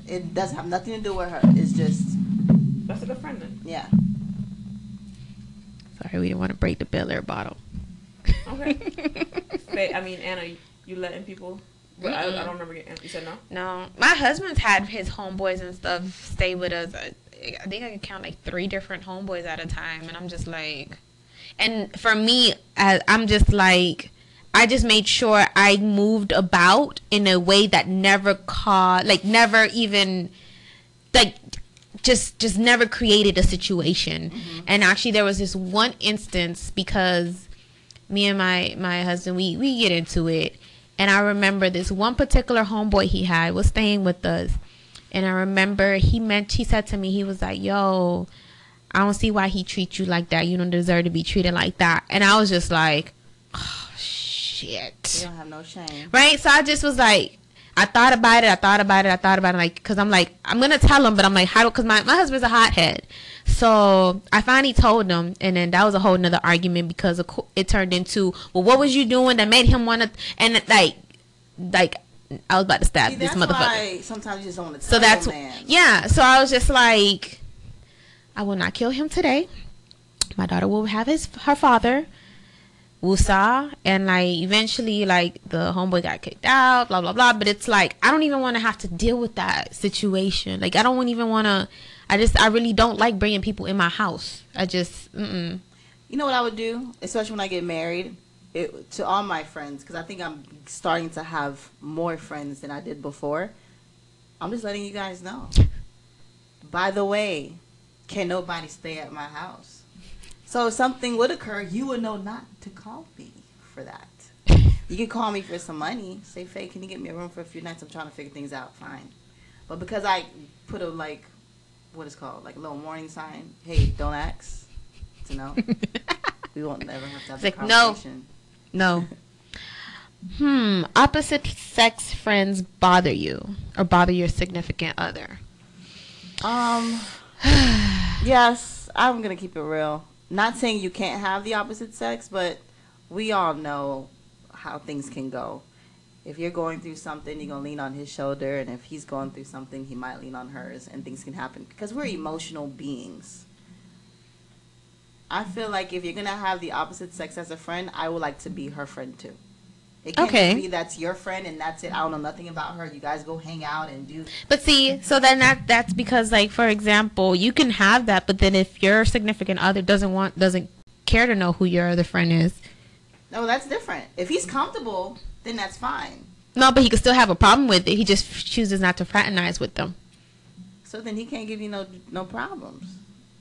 B: It doesn't have nothing to do with her. It's just
C: That's a good friend then.
B: yeah.
A: Sorry, we didn't want to break the Belaire bottle.
C: Okay. [LAUGHS] Faye, I mean Anna, you, you letting people? But I, I don't remember. Your, you said no.
A: No, my husband's had his homeboys and stuff stay with us. I, I think I can count like three different homeboys at a time, and I'm just like, and for me, I, I'm just like, I just made sure I moved about in a way that never caused, like, never even, like, just just never created a situation. Mm-hmm. And actually, there was this one instance because me and my my husband we we get into it. And i remember this one particular homeboy he had was staying with us. And i remember he meant he said to me he was like yo i don't see why he treats you like that. You don't deserve to be treated like that. And i was just like [SIGHS] oh
B: You don't have no shame.
A: right so i just was like I thought about it. I thought about it. I thought about it. Like, cause I'm like, I'm gonna tell him, but I'm like, how? do? Cause my my husband's a hothead. So I finally told him, and then that was a whole nother argument because it turned into, well, what was you doing that made him want to? And like, like I was about to stab
B: See,
A: this motherfucker.
B: sometimes you just don't want to
A: So that's
B: man.
A: yeah. So I was just like, I will not kill him today. My daughter will have his her father, Wusa, and like eventually like the homeboy got kicked out, blah blah blah. But it's like I don't even want to have to deal with that situation. Like I don't even want to. I just I really don't like bringing people in my house. I just mm-mm.
B: You know what I would do, especially when I get married, it, to all my friends, because I think I'm starting to have more friends than I did before. I'm just letting you guys know. By the way, can nobody stay at my house? So if something would occur, you would know not to call me for that. [LAUGHS] You can call me for some money. Say, Faye, can you get me a room for a few nights? I'm trying to figure things out. Fine. But because I put a like, what is it called, like a little warning sign. Hey, don't ask. To know. [LAUGHS] we won't never have to have
A: like, no. no. [LAUGHS] Hmm. Opposite sex friends bother you or bother your significant other.
B: Um. [SIGHS] yes, I'm gonna keep it real. Not saying you can't have the opposite sex, but we all know how things can go. If you're going through something, you're gonna lean on his shoulder, and if he's going through something, he might lean on hers, and things can happen because we're emotional beings. I feel like if you're gonna have the opposite sex as a friend, I would like to be her friend too. It can't
A: Okay.
B: be that's your friend and that's it. I don't know nothing about her. You guys go hang out and do.
A: But see, so then that that's because like for example, you can have that, but then if your significant other doesn't want doesn't care to know who your other friend is,
B: No, that's different. If he's comfortable, then that's fine.
A: no, but he could still have a problem with it. He just chooses not to fraternize with them.
B: So then he can't give you no no problems.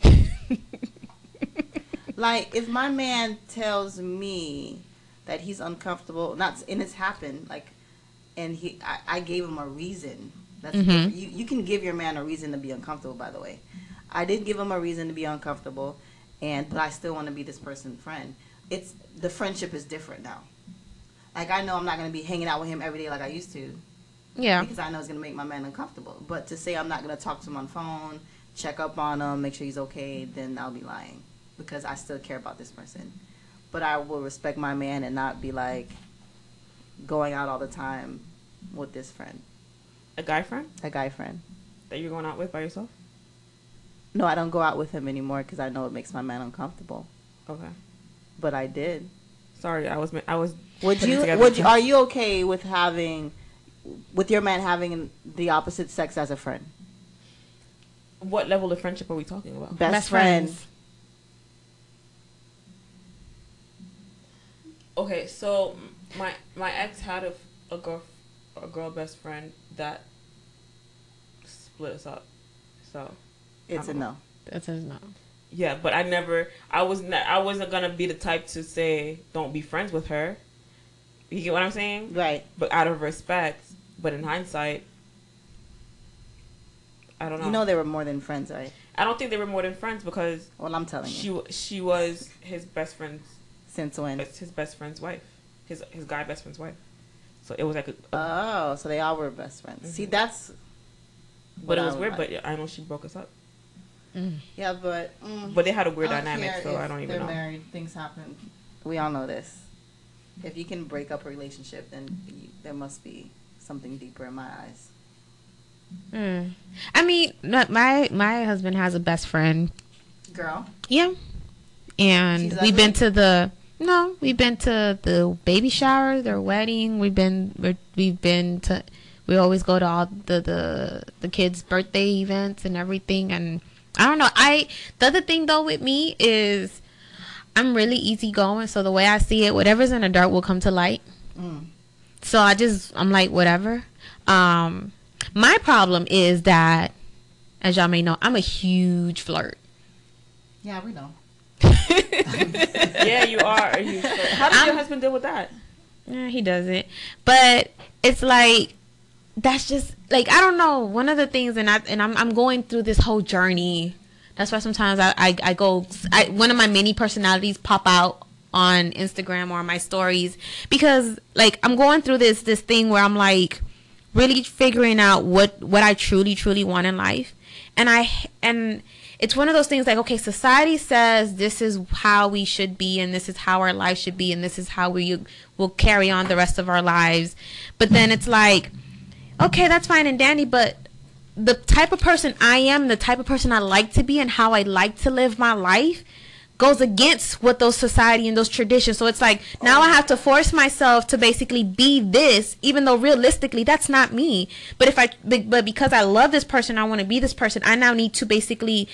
B: [LAUGHS] Like if my man tells me that he's uncomfortable, not and it's happened, like, and he, I, I gave him a reason. That's
A: Mhm.
B: you. You can give your man a reason to be uncomfortable. By the way, I did give him a reason to be uncomfortable, and but I still want to be this person's friend. It's the friendship is different now. Like I know I'm not gonna be hanging out with him every day like I used to
A: yeah.
B: because I know it's gonna make my man uncomfortable. But to say I'm not gonna talk to him on phone, check up on him, make sure he's okay, then I'll be lying because I still care about this person. But I will respect my man and not be like going out all the time with this friend,
C: A guy friend
B: a guy friend.
C: that you're going out with by yourself?
B: No, I don't go out with him anymore because I know it makes my man uncomfortable.
C: Okay.
B: But I did.
C: Sorry, I was I was.
B: Would you? Would you? Are you okay with having, with your man having the opposite sex as a friend,
C: What level of friendship are we talking about?
B: best,
A: Best
B: friend?
A: friends.
C: Okay, so my my ex had a, a girl a girl best friend that split us up. So
B: It's a no.
A: That's his no.
C: yeah, but I never I was not I wasn't gonna be the type to say don't be friends with her. You get what I'm saying?
B: Right.
C: But out of respect, but in hindsight, I don't know.
B: You know they were more than friends, right?
C: I don't think they were more than friends because
B: Well, I'm telling you.
C: she she was his best friend's
B: Since when?
C: It's his best friend's wife, his his guy best friend's wife. So it was like a,
B: Oh, so they all were best friends. See,
C: Mhm.
B: that's.
C: but
B: what
C: it
B: I
C: was weird.
B: like.
C: But I know she broke us up.
B: Yeah, but. Mm,
C: But they had a weird dynamic, so I don't even
B: they're
C: know.
B: married. Things happen. We all know this. If you can break up a relationship, then you, there must be something deeper in my eyes.
A: Mm. I mean, not- my my husband has a best friend.
B: Girl.
A: Yeah, and
B: She's
A: we've been to the no, we've been to the baby shower, their wedding. We've been we've been to. We always go to all the the the kids' birthday events and everything. And I don't know. I the other thing though with me is I'm really easygoing. So the way I see it, whatever's in the dark will come to light.
B: Mm.
A: So I just I'm like whatever. Um my problem is that as y'all may know, I'm a huge flirt.
B: Yeah, we know. [LAUGHS]
C: yeah, you are. You, how does your
A: I'm-
C: husband deal with that?
A: Yeah, he does it. But it's like that's just like I don't know. One of the things and I and I'm I'm going through this whole journey. That's why sometimes I I, I go I, one of my many personalities pop out on Instagram or my stories because like I'm going through this this thing where I'm like really figuring out what what I truly truly want in life. And I and it's one of those things like okay, society says this is how we should be and this is how our life should be and this is how we will carry on the rest of our lives. But then it's like okay, that's fine and dandy, but the type of person I am, the type of person I like to be and how I like to live my life goes against what those society and those traditions. So it's like now I have to force myself to basically be this, even though realistically that's not me. But if I, but because I love this person, I want to be this person. I now need to basically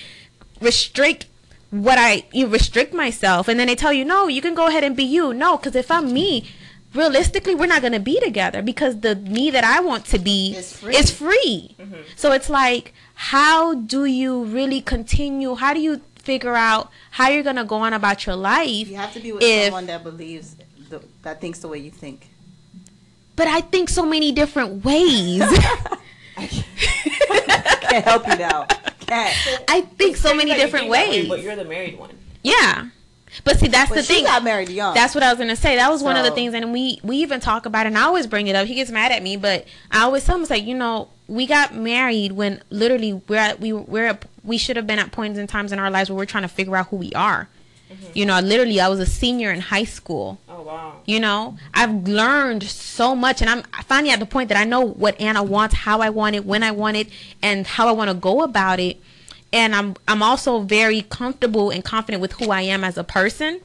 A: restrict what I you restrict myself, and then they tell you no, you can go ahead and be you. No, because if I'm me. Realistically, we're not gonna be together because the me that I want to be
B: Is free.
A: is free. Mm-hmm. So it's like, how do you really continue? How do you figure out how you're gonna go on about your life?
B: You have to be with
A: If-
B: someone that believes, the, that thinks the way you think.
A: But I think so many different ways. [LAUGHS]
B: Can't help you now. Can't.
A: I think so many
C: Like,
A: different
C: think that way,
A: ways.
C: but you're the married one.
A: Yeah. But see, that's
B: But
A: the
B: she
A: thing.
B: got married young.
A: That's what I was gonna say. That was one of the things, and we we even talk about it. And I always bring it up. He gets mad at me, but I always tell him, it's like you know, we got married when literally we're at we we're at, we should have been at points in times in our lives where we're trying to figure out who we are. You know, literally, I was a senior in high school.
C: Oh wow.
A: You know, I've learned so much, and I'm finally at the point that I know what Anna wants, how I want it, when I want it, and how I want to go about it. And I'm I'm also very comfortable and confident with who I am as a person.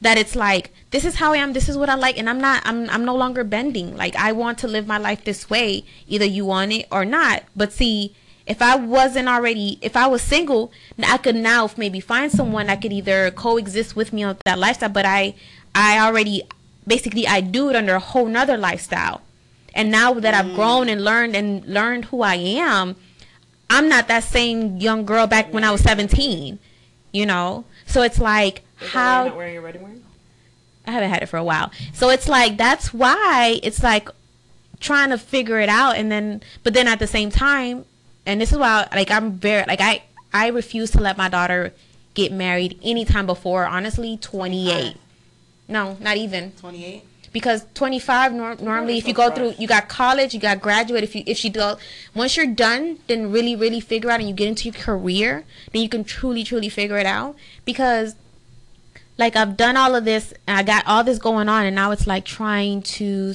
A: that it's like this is how I am, this is what I like, and I'm not, I'm, I'm no longer bending. Like I want to live my life this way, either you want it or not. But see, if I wasn't already, if I was single, I could now maybe find someone that could either coexist with me on that lifestyle. But I, I already, basically, I do it under a whole nother lifestyle. And now that I've mm. grown and learned and learned who I am, I'm not that same young girl back when I was 17. You know, so it's like
C: Is
A: how
C: not wearing your wedding ring?
A: I haven't had it for a while. So it's like that's why it's like trying to figure it out and then but then at the same time and this is why like I'm very like I I refuse to let my daughter get married anytime before honestly 28. No, not even
B: Twenty eight.
A: because 25 nor- normally if you go through you got college you got graduate if you if she does once you're done then really really figure out and you get into your career then you can truly truly figure it out because like I've done all of this and I got all this going on and now it's like trying to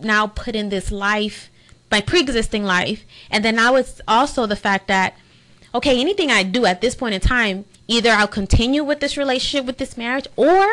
A: now put in this life my pre-existing life. And then now it's also the fact that okay anything I do at this point in time either I'll continue with this relationship with this marriage or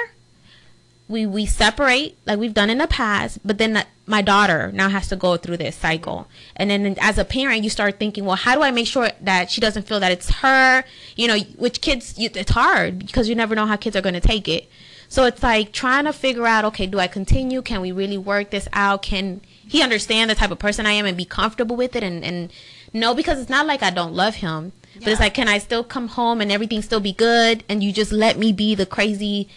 A: we we separate like we've done in the past but then the- my daughter now has to go through this cycle. And then as a parent you start thinking well how do i make sure that she doesn't feel that it's her? You know which kids it's hard because you never know how kids are going to take it. So it's like trying to figure out okay do i continue? Can we really work this out? Can he understand the type of person i am and be comfortable with it and and no because it's not like i don't love him. But it's like can i still come home and everything still be good? And you just let me be the crazy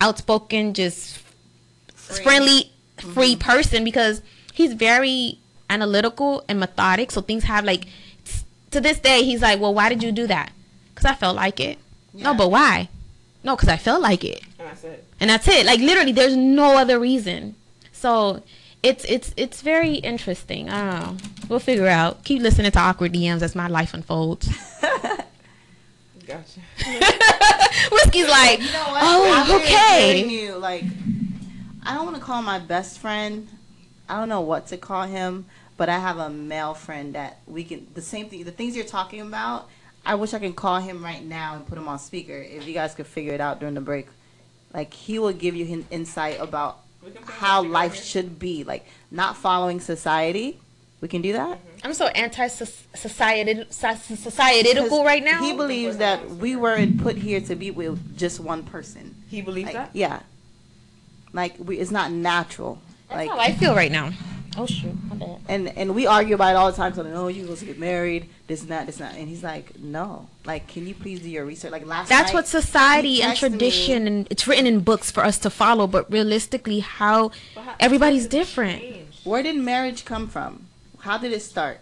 A: outspoken just
B: Free.
A: friendly free mm-hmm. person because he's very analytical and methodic. So things have like to this day he's like well why did you do that? Because i felt like it. No but why? No because i felt like it.
C: And that's it.
A: and that's it. Like literally there's no other reason. So it's it's it's very interesting i don't know we'll figure out keep listening to awkward dms as my life unfolds [LAUGHS]
C: Gotcha.
A: whiskey's like
B: You know what?
A: oh
B: hearing
A: okay
B: You like, I don't want to call my best friend. I don't know what to call him, but I have a male friend that we can the same thing. The things you're talking about. I wish I could call him right now and put him on speaker. If you guys could figure it out during the break, like he will give you insight about
C: We can put him
B: how life should be. Like not following society. We can do that. Mm-hmm.
A: i'm so anti-society societal right now
B: He believes that we weren't put here to be with just one person.
C: He believes
B: Like,
C: that.
B: yeah. Like we, it's not natural.
A: That's
B: like
A: how I feel right now. Oh shoot, my bad.
B: and and we argue about it all the time. So oh, no, you supposed to get married, this and that, this and that. And he's like, no. Like, can you please do your research? Like last
A: That's
B: night,
A: what society and
B: texted me-
A: tradition and it's written in books for us to follow. But realistically, how
C: But how-
A: everybody's
C: times
A: different.
C: changed.
B: Where did marriage come from? How did it start?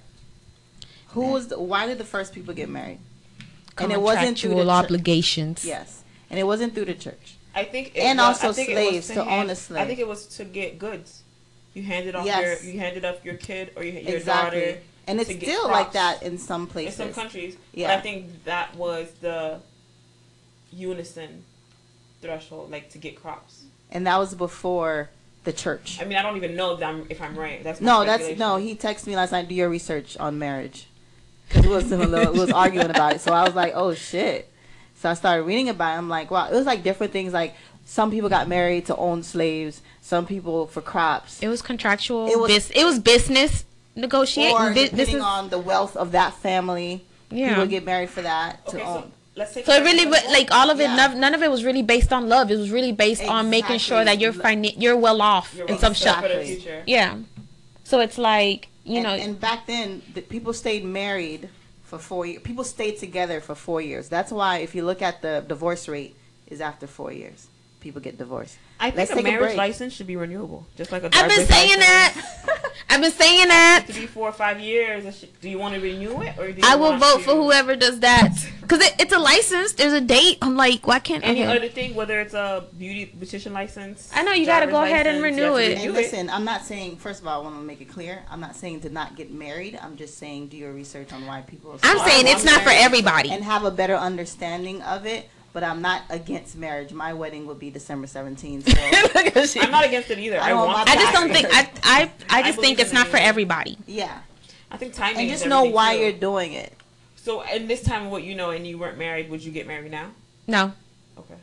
B: Who was the? Why did the first people get married? And it wasn't through the
A: Contractual
B: church.
A: obligations.
B: Yes, and it wasn't through the church.
C: I think, it
B: And
C: was-
B: also
C: I think it was
B: slaves, to own a slave.
C: I think it was to get goods. You handed off
B: Yes.
C: your, you handed off your kid or your, your
B: exactly.
C: daughter.
B: and it's still like that in some places.
C: In some countries,
B: Yeah.
C: but I think that was the unison threshold, like to get crops.
B: and that was before the church.
C: I mean, I don't even know if I'm, if I'm right. That's
B: No, that's no. He texted me last night. Do your research on marriage, because we was little, we was arguing about it. So I was like, oh shit. So I started reading about it. I'm like, wow. It was like different things. Like some people got married to own slaves. Some people for crops.
A: It was contractual.
B: It
A: It
B: was-
A: was, it was business negotiating.
B: or
A: Bi-
B: depending
A: business-
B: on the wealth of that family,
A: yeah.
B: people get married for that to
C: Okay, so
B: own.
C: let's take.
A: So it really, wa- like all of it,
B: Yeah.
A: none, none of it was really based on love. It was really based on making sure that you're
B: Exactly.
A: fina- you're well off
C: You're
A: in some
C: set
A: shop.
C: for the
B: Exactly.
C: future.
A: Yeah. So it's like you
B: and,
A: know,
B: and back then, the people stayed married for four years. People stayed together for four years. That's why, if you look at the divorce rate, is after four years, people get divorced.
C: I think
B: Let's
C: a
B: take a
C: marriage license should be renewable, just like a driver's
A: I've been saying
C: license.
A: that. [LAUGHS] I've been saying that.
C: To be four or five years, do you want to renew it or do you
A: I will
C: want
A: vote
C: to-
A: for whoever does that because it, it's a license. There's a date. I'm like, why can't
C: Any
A: okay.
C: other thing, whether it's a beauty beautician license.
A: I know, you gotta
C: driver's
A: go ahead and renew it.
B: And
C: renew
B: listen, I'm not saying. First of all, I want to make it clear. I'm not saying to not get married. I'm just saying do your research on why people. Are
A: I'm saying it's not for everybody.
B: and have a better understanding of it. But I'm not against marriage. My wedding will be December 17th. So [LAUGHS]
C: I'm not against it either.
B: I
C: I, want.
B: want
A: I just don't think I I I just
C: I
A: think it's not for everybody.
B: yeah,
C: I think timing.
B: and
C: is
B: just know why
C: too.
B: you're doing it.
C: So, in this time of what you know, and you weren't married, would you get married now?
A: No.
C: Okay.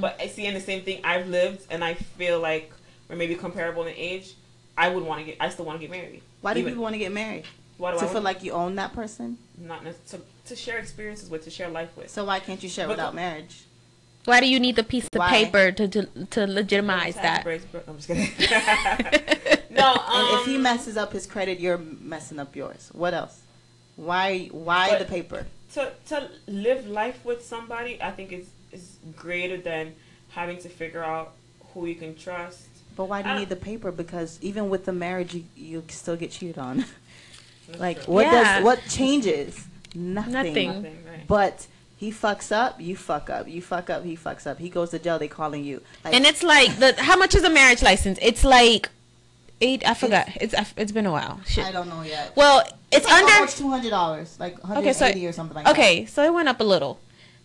C: But I see in the same thing I've lived, and I feel like we're maybe comparable in age. I would want to get. I still want to get married.
B: Why do
C: Even-
B: people want to get married?
C: Why do
B: To
C: I
B: feel like you own that person?
C: not necess- to, to share experiences with, to share life with.
B: So why can't you share
C: But
B: without
C: the-
B: marriage?
A: Why do you need the piece of
B: Why?
A: paper to to, to legitimize that?
C: breaks, bro- I'm just kidding. [LAUGHS] [LAUGHS] no, um,
B: And if he messes up his credit, you're messing up yours. What else? Why? Why the paper?
C: to to live life with somebody, I think is is greater than having to figure out who you can trust.
B: But why do you need the paper? Because even with the marriage, you, you still get cheated on. [LAUGHS] Like
C: true.
B: what
A: Yeah.
B: does what changes? Nothing.
A: Nothing.
C: Nothing, right.
B: But he fucks up, you fuck up. You fuck up, he fucks up. He goes to jail, they calling you. Like,
A: And it's like the how much is a marriage license? It's like eight. I forgot. It's it's been a while. Shit.
B: I don't know yet.
A: Well, it's
B: like
A: under.
B: two hundred dollars, like
A: Okay, so
B: or something like that.
A: okay, so it went up a little.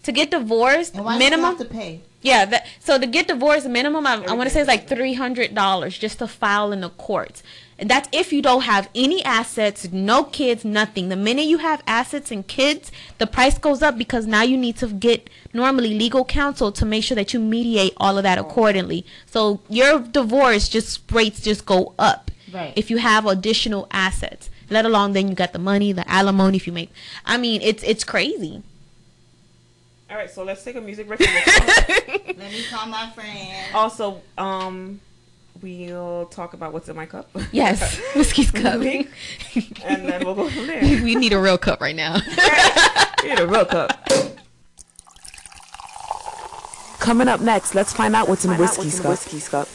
A: To get divorced,
B: And why
A: minimum.
B: have to pay?
A: Yeah, that, so to get divorced, minimum I, I want to say is like three hundred dollars just to file in the courts, and that's if you don't have any assets, no kids, nothing. The minute you have assets and kids, the price goes up because now you need to get normally legal counsel to make sure that you mediate all of that accordingly. So your divorce just rates just go up
B: Right.
A: if you have additional assets. Let alone then you got the money, the alimony if you make. I mean, it's it's crazy.
C: All right, so let's take a music break. and we'll come-
B: Let me call my friend.
C: also, um, we'll talk about what's in my cup.
A: Yes, [LAUGHS] whiskey's coming.
C: and then we'll go from there. [LAUGHS]
A: we need a real cup right now. [LAUGHS]
C: We need a real cup. Coming up next, let's find out what's in whiskey's cup. Whiskey's cup.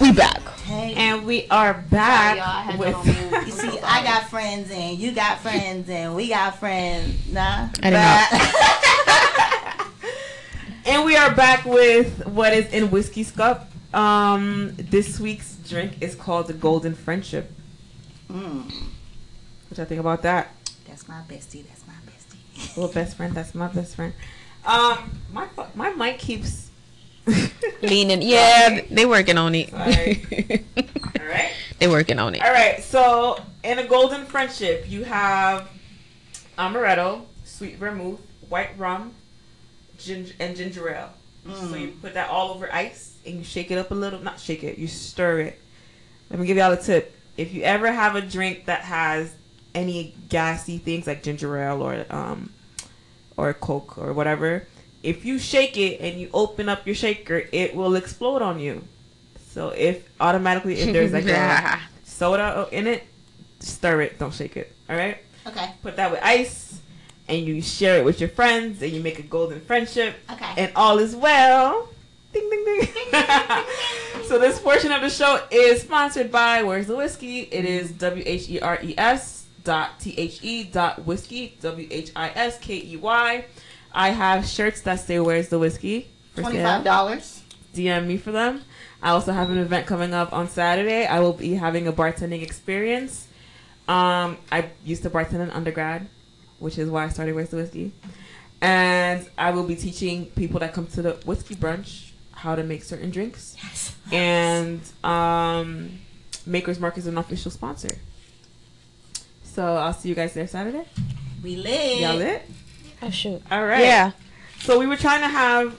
A: we back.
B: Hey.
C: And we are
B: Sorry,
C: back
B: y'all, I had
C: with.
B: that on mute. You see, I got friends and you got friends and we got friends. Nah.
A: I didn't
C: And we are back with what is in Whiskey's Cup. Um, this week's drink is called the Golden Friendship.
B: Mm,
C: What y'all think about that?
B: that's my bestie. That's my bestie.
C: Little [LAUGHS] best friend. That's my best friend. Um, my my mic keeps. [LAUGHS]
A: Leaning. Yeah, they working on it.
C: Sorry. [LAUGHS] All right.
A: they working on it.
C: All right. So in a Golden Friendship, you have amaretto, sweet vermouth, white rum, ginger, and ginger ale. So you put that all over ice and you shake it up a little. Not shake it. You stir it. Let me give y'all a tip. If you ever have a drink that has any gassy things like ginger ale or um or Coke or whatever, if you shake it and you open up your shaker, it will explode on you. So if automatically if there's like a [LAUGHS] soda in it, stir it. Don't shake it. All right.
B: Okay.
C: Put that with ice, and you share it with your friends, and you make a golden friendship
B: Okay.
C: and all is well. Ding ding ding. [LAUGHS] so this portion of the show is sponsored by Where's the Whiskey? It is W H E R E S dot T H E dot whiskey W H I S K E Y. I have shirts that say Where's the Whiskey for sale.
B: Twenty-five dollars.
C: DM me for them. I also have an event coming up on Saturday. I will be having a bartending experience. Um, I used to bartend in undergrad, which is why I started Where's the Whiskey. And I will be teaching people that come to the whiskey brunch how to make certain drinks.
B: Yes.
C: And um, Maker's Mark is an official sponsor. So I'll see you guys there Saturday.
B: We lit.
C: Y'all lit?
A: Oh shoot.
C: All right.
A: Yeah.
C: So we were trying to have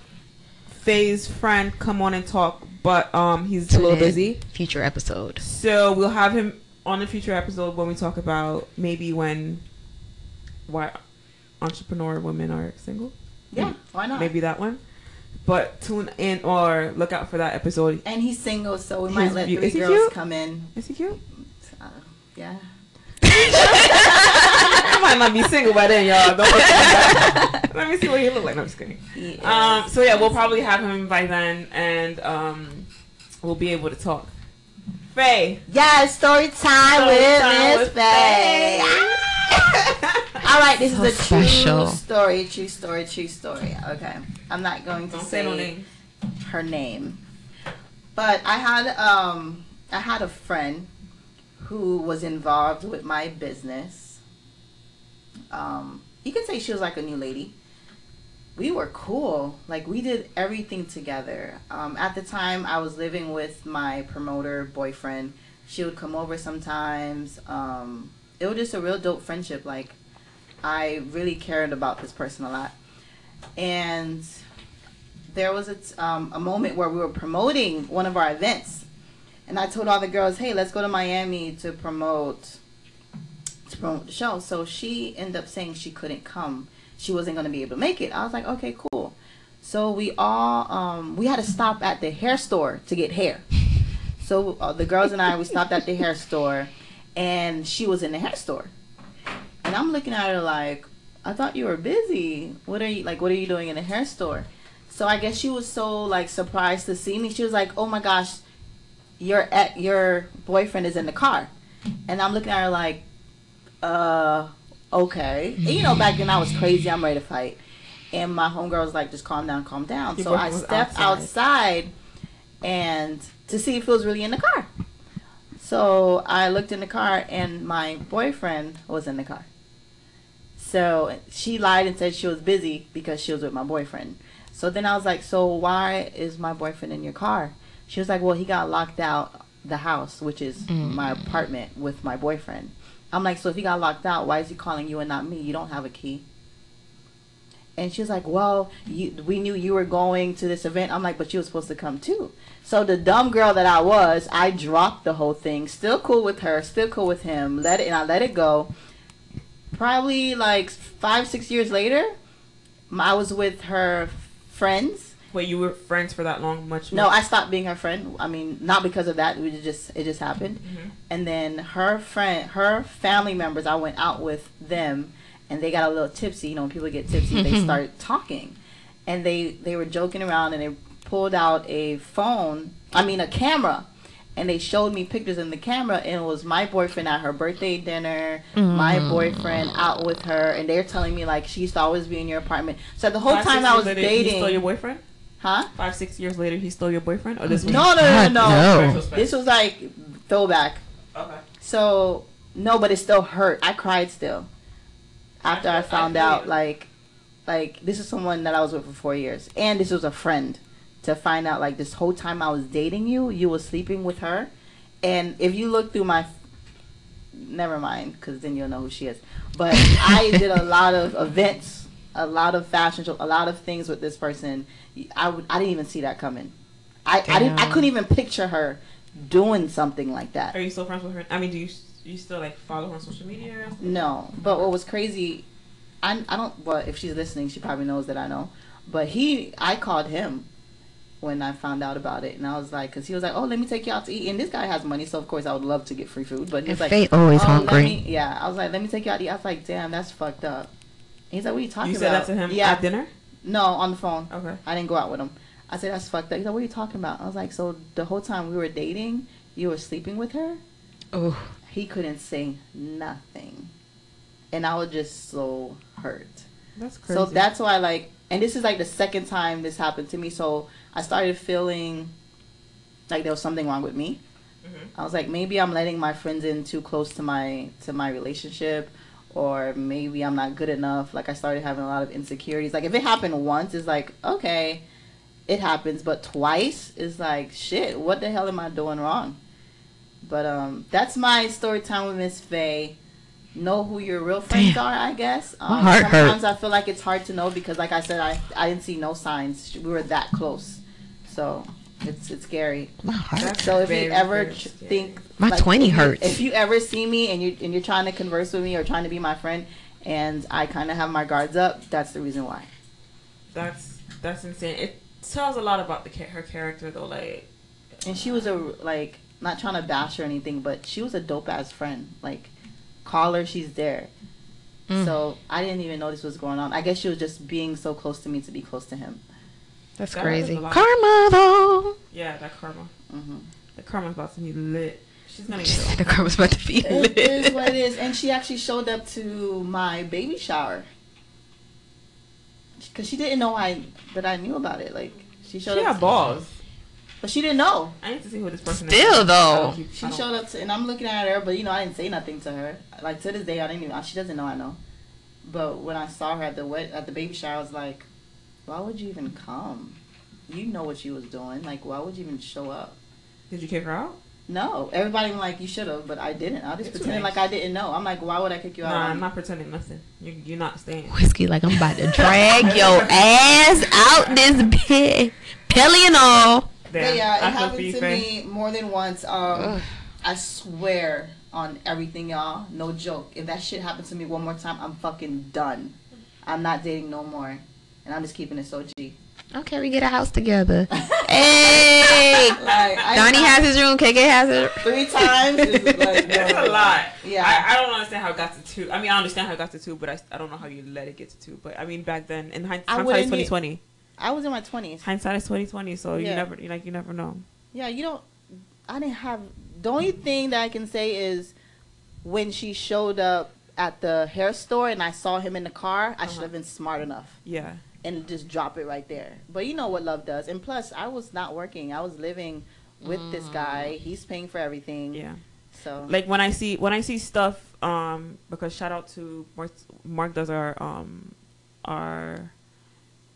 C: Faye's friend come on and talk, but um he's a little busy.
A: Future episode.
C: So we'll have him on a future episode when we talk about maybe when why entrepreneur women are single.
B: Yeah. Why not?
C: Maybe that one. But tune in or look out for that episode.
B: And he's single, so we
C: He's
B: might let
C: beau-
B: three girls
C: cute?
B: come in.
C: Is he cute?
B: Uh, yeah. [LAUGHS]
C: I might not be single by then, y'all. Don't look. [LAUGHS] Let me see what he look like. No, I'm just kidding. Um, so yeah, we'll probably have him by then, and um, we'll be able to talk. Faye,
B: Yeah, story time
C: Story
B: with
C: time
B: Miss
C: with
B: Faye. All right, this
A: So
B: is a
A: special.
B: true story, true story, true story. Okay, I'm not going to
C: don't
B: say
C: say no name.
B: her name, but I had um I had a friend who was involved with my business. Um, you could say she was like a new lady. We were cool. Like we did everything together. Um, at the time, I was living with my promoter boyfriend. She would come over sometimes. Um, it was just a real dope friendship. Like I really cared about this person a lot. and there was a, um, a moment where we were promoting one of our events, and I told all the girls, "Hey, let's go to Miami to promote to promote the show." So she ended up saying she couldn't come. She wasn't going to be able to make it. I was like, "Okay, cool." So we all um, we had to stop at the hair store to get hair. So uh, the girls and I we stopped at the hair store, and she was in the hair store, and I'm looking at her like, I thought you were busy. What are you like? What are you doing in the hair store? So I guess she was so like surprised to see me. She was like, Oh my gosh, your your boyfriend is in the car, and I'm looking at her like, uh, okay. And, you know, back then I was crazy. I'm ready to fight, and my homegirl was like, just calm down, calm down.
C: Your
B: so I stepped
C: outside.
B: outside, and to see if it was really in the car. So I looked in the car, and my boyfriend was in the car. So she lied and said she was busy because she was with my boyfriend. So then I was like, So why is my boyfriend in your car? She was like, Well, he got locked out the house, which is mm. my apartment with my boyfriend. I'm like, So if he got locked out, why is he calling you and not me? You don't have a key. And she was like, Well, you, we knew you were going to this event. I'm like, But you were supposed to come too. So the dumb girl that I was, I dropped the whole thing. Still cool with her, still cool with him. Let it and I let it go probably like five six years later I was with her friends.
C: Wait, you were friends for that long? Much?
B: No, I stopped being her friend. I mean, not because of that. We just it just happened.
C: Mhm.
B: And then her friend, her family members, I went out with them, and they got a little tipsy. You know, when people get tipsy, they mm-hmm. start talking, and they they were joking around, and they pulled out a phone. I mean, a camera. And they showed me pictures in the camera, and it was my boyfriend at her birthday dinner, my mm-hmm. boyfriend out with her, and they're telling me like she used to always be in your apartment. So the whole
C: Five,
B: time I was
C: later,
B: dating,
C: He stole your boyfriend.
B: huh?
C: Five, six years later, he stole your boyfriend. Or this was
B: No, no, no, no,
D: no.
B: This was like throwback.
C: Okay.
B: So no, but it still hurt. I cried still after I,
C: I- I
B: found
C: feel
B: out
C: you.
B: like like this is someone that I was with for four years, and this was a friend. To find out like this whole time I was dating you, you were sleeping with her, and if you look through my, never mind, because then you'll know who she is. But [LAUGHS] I did a lot of events, a lot of fashion shows, a lot of things with this person. I would I didn't even see that coming. I I didn't I couldn't even picture her doing something like that.
C: Are you still friends with her? I mean, do you you still like follow her on social media? Or?
B: No, but what was crazy, I I don't. Well, if she's listening, she probably knows that I know. But he, I called him when I found out about it, and I was like, because he was like, "Oh, let me take you out to eat," and this guy has money, so of course I would love to get free food. But he was
D: And
B: like,
D: Faye always
B: "Oh,
D: hungry.
B: me-" yeah, I was like, "Let me take you out to eat." I was like, "Damn, that's fucked up." He's like, "What are you talking
C: You said
B: about?"
C: that to him
B: Yeah,
C: at dinner.
B: no, on the phone.
C: Okay.
B: I didn't go out with him. I said, "That's fucked up." He's like, "What are you talking about?" I was like, "So the whole time we were dating, you were sleeping with her?"
D: Oh,
B: he couldn't say nothing. And i was just so hurt.
C: That's crazy.
B: so that's why like and this is like the second time this happened to me. So i started feeling like there was something wrong with me.
C: Mhm.
B: i was like maybe i'm letting my friends in too close to my to my relationship or maybe i'm not good enough. Like i started having a lot of insecurities. Like if it happened once it's like okay it happens. But twice is like shit what the hell am i doing wrong but um, that's my story time with Miss Faye. Know who your real friends
D: Damn.
B: are, I guess. Um,
D: My heart hurt.
B: sometimes I feel like it's hard to know because, like I said, I I didn't see no signs. We were that close, so it's it's scary.
D: my heart.
C: That's
B: So if
C: very,
B: you ever ch- think
D: My
B: like,
D: 20
B: if you-
D: hurts.
B: if you ever see me and you and you're trying to converse with me or trying to be my friend, and I kind of have my guards up, that's the reason why.
C: That's that's insane. It tells a lot about the her character though. Like
B: And she was a like not trying to bash or anything, but she was a dope ass friend. Like, call her, she's there.
D: Mm.
B: So I didn't even know this was going on. I guess she was just being so close to me to be close to him.
D: That's
C: That
D: crazy.
C: is a lot.
D: Karma, though.
C: yeah, that karma.
B: hmm
C: The karma's about to be lit. She's gonna get
D: the karma's about to be lit.
B: It is
D: lit.
B: what it is. And she actually showed up to my baby shower because she didn't know I that I knew about it. Like she showed up.
C: She
B: up,
C: got balls.
B: But she didn't know.
C: I need to see who this person
D: Still,
C: is. Still
D: though.
C: keep-
B: She showed up to, and I'm looking at her, but you know I didn't say nothing to her. Like to this day, I didn't even. She doesn't know I know. But when I saw her at the wet at the baby shower, I was like, "Why would you even come? You know what she was doing. Like, why would you even show up?"
C: Did you kick her out?
B: No, everybody was like you should have, but I didn't. I just
C: You're
B: pretended
C: nice.
B: like I didn't know. I'm like, why would I kick you out?
C: Nah,
B: on-
C: I'm not pretending nothing. You, you're not staying.
A: Whiskey, like I'm about to drag your [LAUGHS] ass out this bed, pilly and all.
B: But yeah, it
C: I feel for
B: happened to
C: Faye.
B: me more than once. Um, I swear on everything, y'all. No joke. If that shit happens to me one more time, I'm fucking done. I'm not dating no more, and I'm just keeping it so G.
A: Okay, we get a house together. [LAUGHS] hey,
B: Like
A: Donnie has his room, KK has it.
B: three times. Is like, [LAUGHS]
C: It's
B: no.
C: a lot.
B: Yeah.
C: I, I don't understand how it got to two. I mean, I understand how it got to two, but I, I don't know how you let it get to two. But I mean, back then, in hindsight,
B: wouldn't
C: twenty twenty.
B: I was in my twenties.
C: Hindsight is twenty twenty. So you never, you like, you never know.
B: Yeah, you don't. I didn't have. The only thing that I can say is when she showed up at the hair store and I saw him in the car, I should
C: Uh-huh.
B: have been smart enough
C: Yeah.
B: and just drop it right there. But you know what love does. And plus, I was not working. I was living with this guy. He's paying for everything.
C: Yeah.
B: So
C: Like when I see when I see stuff, um, because shout out to Mark. Mark does our um, our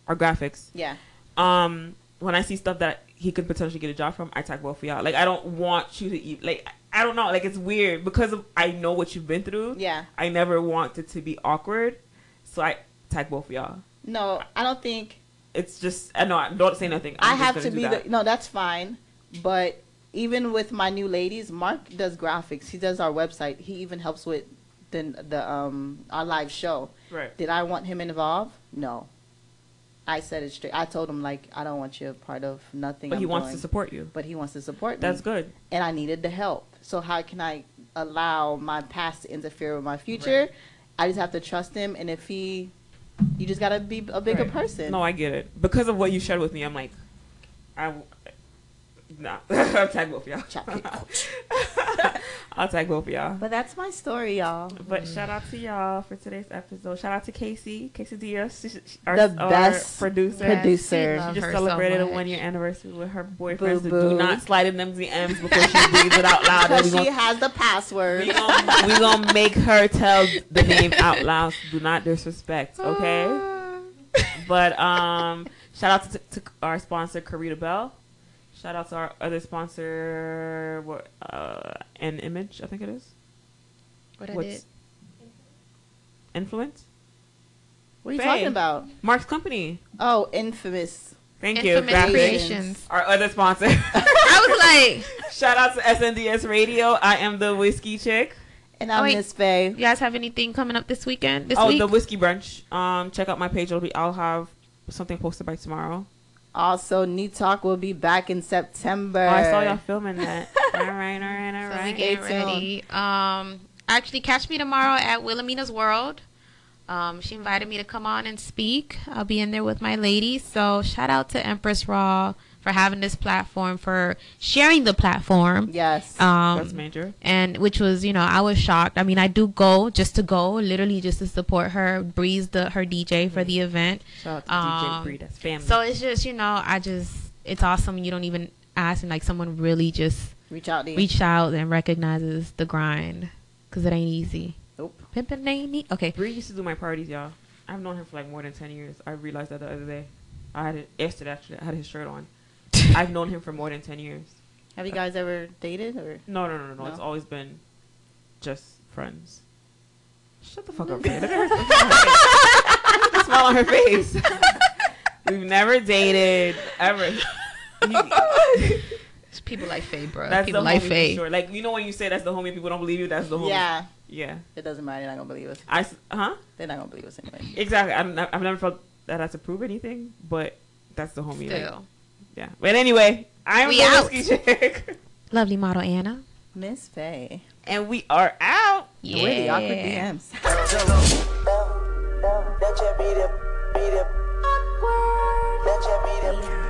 C: our graphics.
B: yeah,
C: um when I see stuff that he could potentially get a job from, I tag both of y'all. Like I don't want you to eat like I don't know, like it's weird because of I know what you've been through.
B: yeah.
C: I never want it to be awkward. So I tag both of y'all.
B: No, I don't think
C: It's just I know I don't say nothing.
B: i
C: I'm just
B: have
C: gonna
B: be
C: that.
B: the. No, that's fine. But even with my new ladies, Mark does graphics. He does our website. He even helps with the the um our live show.
C: right.
B: Did I want him involved? No. I said it straight. I told him like I don't want you a part of nothing.
C: But he
B: I'm
C: wants
B: doing.
C: to support you.
B: But he wants to support me.
C: That's good.
B: And I needed the help. So how can I allow my past to interfere with my future? I just have to trust him. And if he, you just gotta be a bigger
C: Right.
B: person.
C: No, I get it. Because of what you shared with me, I'm like, I, [LAUGHS] nah, I'll tag both y'all. [LAUGHS]
B: Chop it.
C: I'll tag both of y'all.
B: But that's my story, y'all.
C: But shout out to y'all for today's episode. Shout out to Casey, Casey Diaz, she, she, our,
B: The
C: our
B: best
C: producer.
B: producer.
A: we
C: She just
A: her so
C: celebrated a one year anniversary with her boyfriend. So do not slide in them DMs before she reads it out loud.
B: Because she
C: gonna,
B: has the password.
C: we gonna, we gonna make her tell the name out loud. So do not disrespect, okay? But um, shout out to, to our sponsor, Carita Belle. Shout out to our other sponsor, what uh, An Image, I think it is.
A: What I
C: What's
A: did?
C: Influence?
B: What are you
C: Faye.
B: talking about?
C: Mark's company.
B: Oh, infamous.
C: Thank you.
A: Infamous
C: Graphics.
A: Creations.
C: Our other sponsor. [LAUGHS]
A: I was like,
C: Shout out to SNDS Radio. I am the whiskey chick.
B: And I'm
A: wait.
B: Miss Faye.
A: you guys have anything coming up this weekend? This
C: oh,
A: week?
C: the whiskey brunch. Um, check out my page. It'll be. I'll have something posted by tomorrow.
B: Also, New Talk will be back in September.
C: Oh, I saw y'all filming that. [LAUGHS] all right, all right, all
A: So we
C: right.
A: getting
B: Stay
A: ready. Um, actually, catch me tomorrow at Wilhelmina's World. Um, she invited me to come on and speak. I'll be in there with my ladies. So shout out to Empress Raw for having this platform, for sharing the platform.
B: Yes.
A: Um,
C: That's major.
A: and which was you know I was shocked. I mean I do go just to go, literally just to support her. Breeze the her DJ for the event.
C: Shout out to
A: Um,
C: DJ Bree. That's family.
A: So it's just you know I just it's awesome. You don't even ask and like someone really just
B: Reach out to you.
A: reached out and recognizes the grind because it ain't easy.
B: Nope.
A: Pimpin' ain't e- okay.
C: Bree used to do my parties, y'all. I've known him for like more than ten years. I realized that the other day. I had it yesterday actually. I had his shirt on. [LAUGHS] I've known him for more than ten years.
B: Have you guys ever dated or?
C: No, no, no, no, no.
B: No?
C: It's always been just friends. Shut the fuck up, Faye. Look at her. Look at the smile on her face. We've never dated ever.
A: It's people like Faye, bro.
C: that's
A: people
C: the
A: like Faye.
C: for sure. Like you know when you say that's the homie, people don't believe you. That's the homie.
B: Yeah.
C: Yeah.
B: It doesn't matter. They're not gonna believe us.
C: I. s- Huh?
B: They're not gonna believe us anyway.
C: Exactly. I'm, I've never felt that I had to prove anything, but that's the homie. like,
A: Still
C: yeah. But anyway, I'm
A: we
C: the
A: out.
C: whiskey chick. [LAUGHS]
A: Lovely model Ana.
B: Miss Faye.
C: And we are out.
A: Yeah.
B: We're the awkward DMs. [LAUGHS]
E: awkward.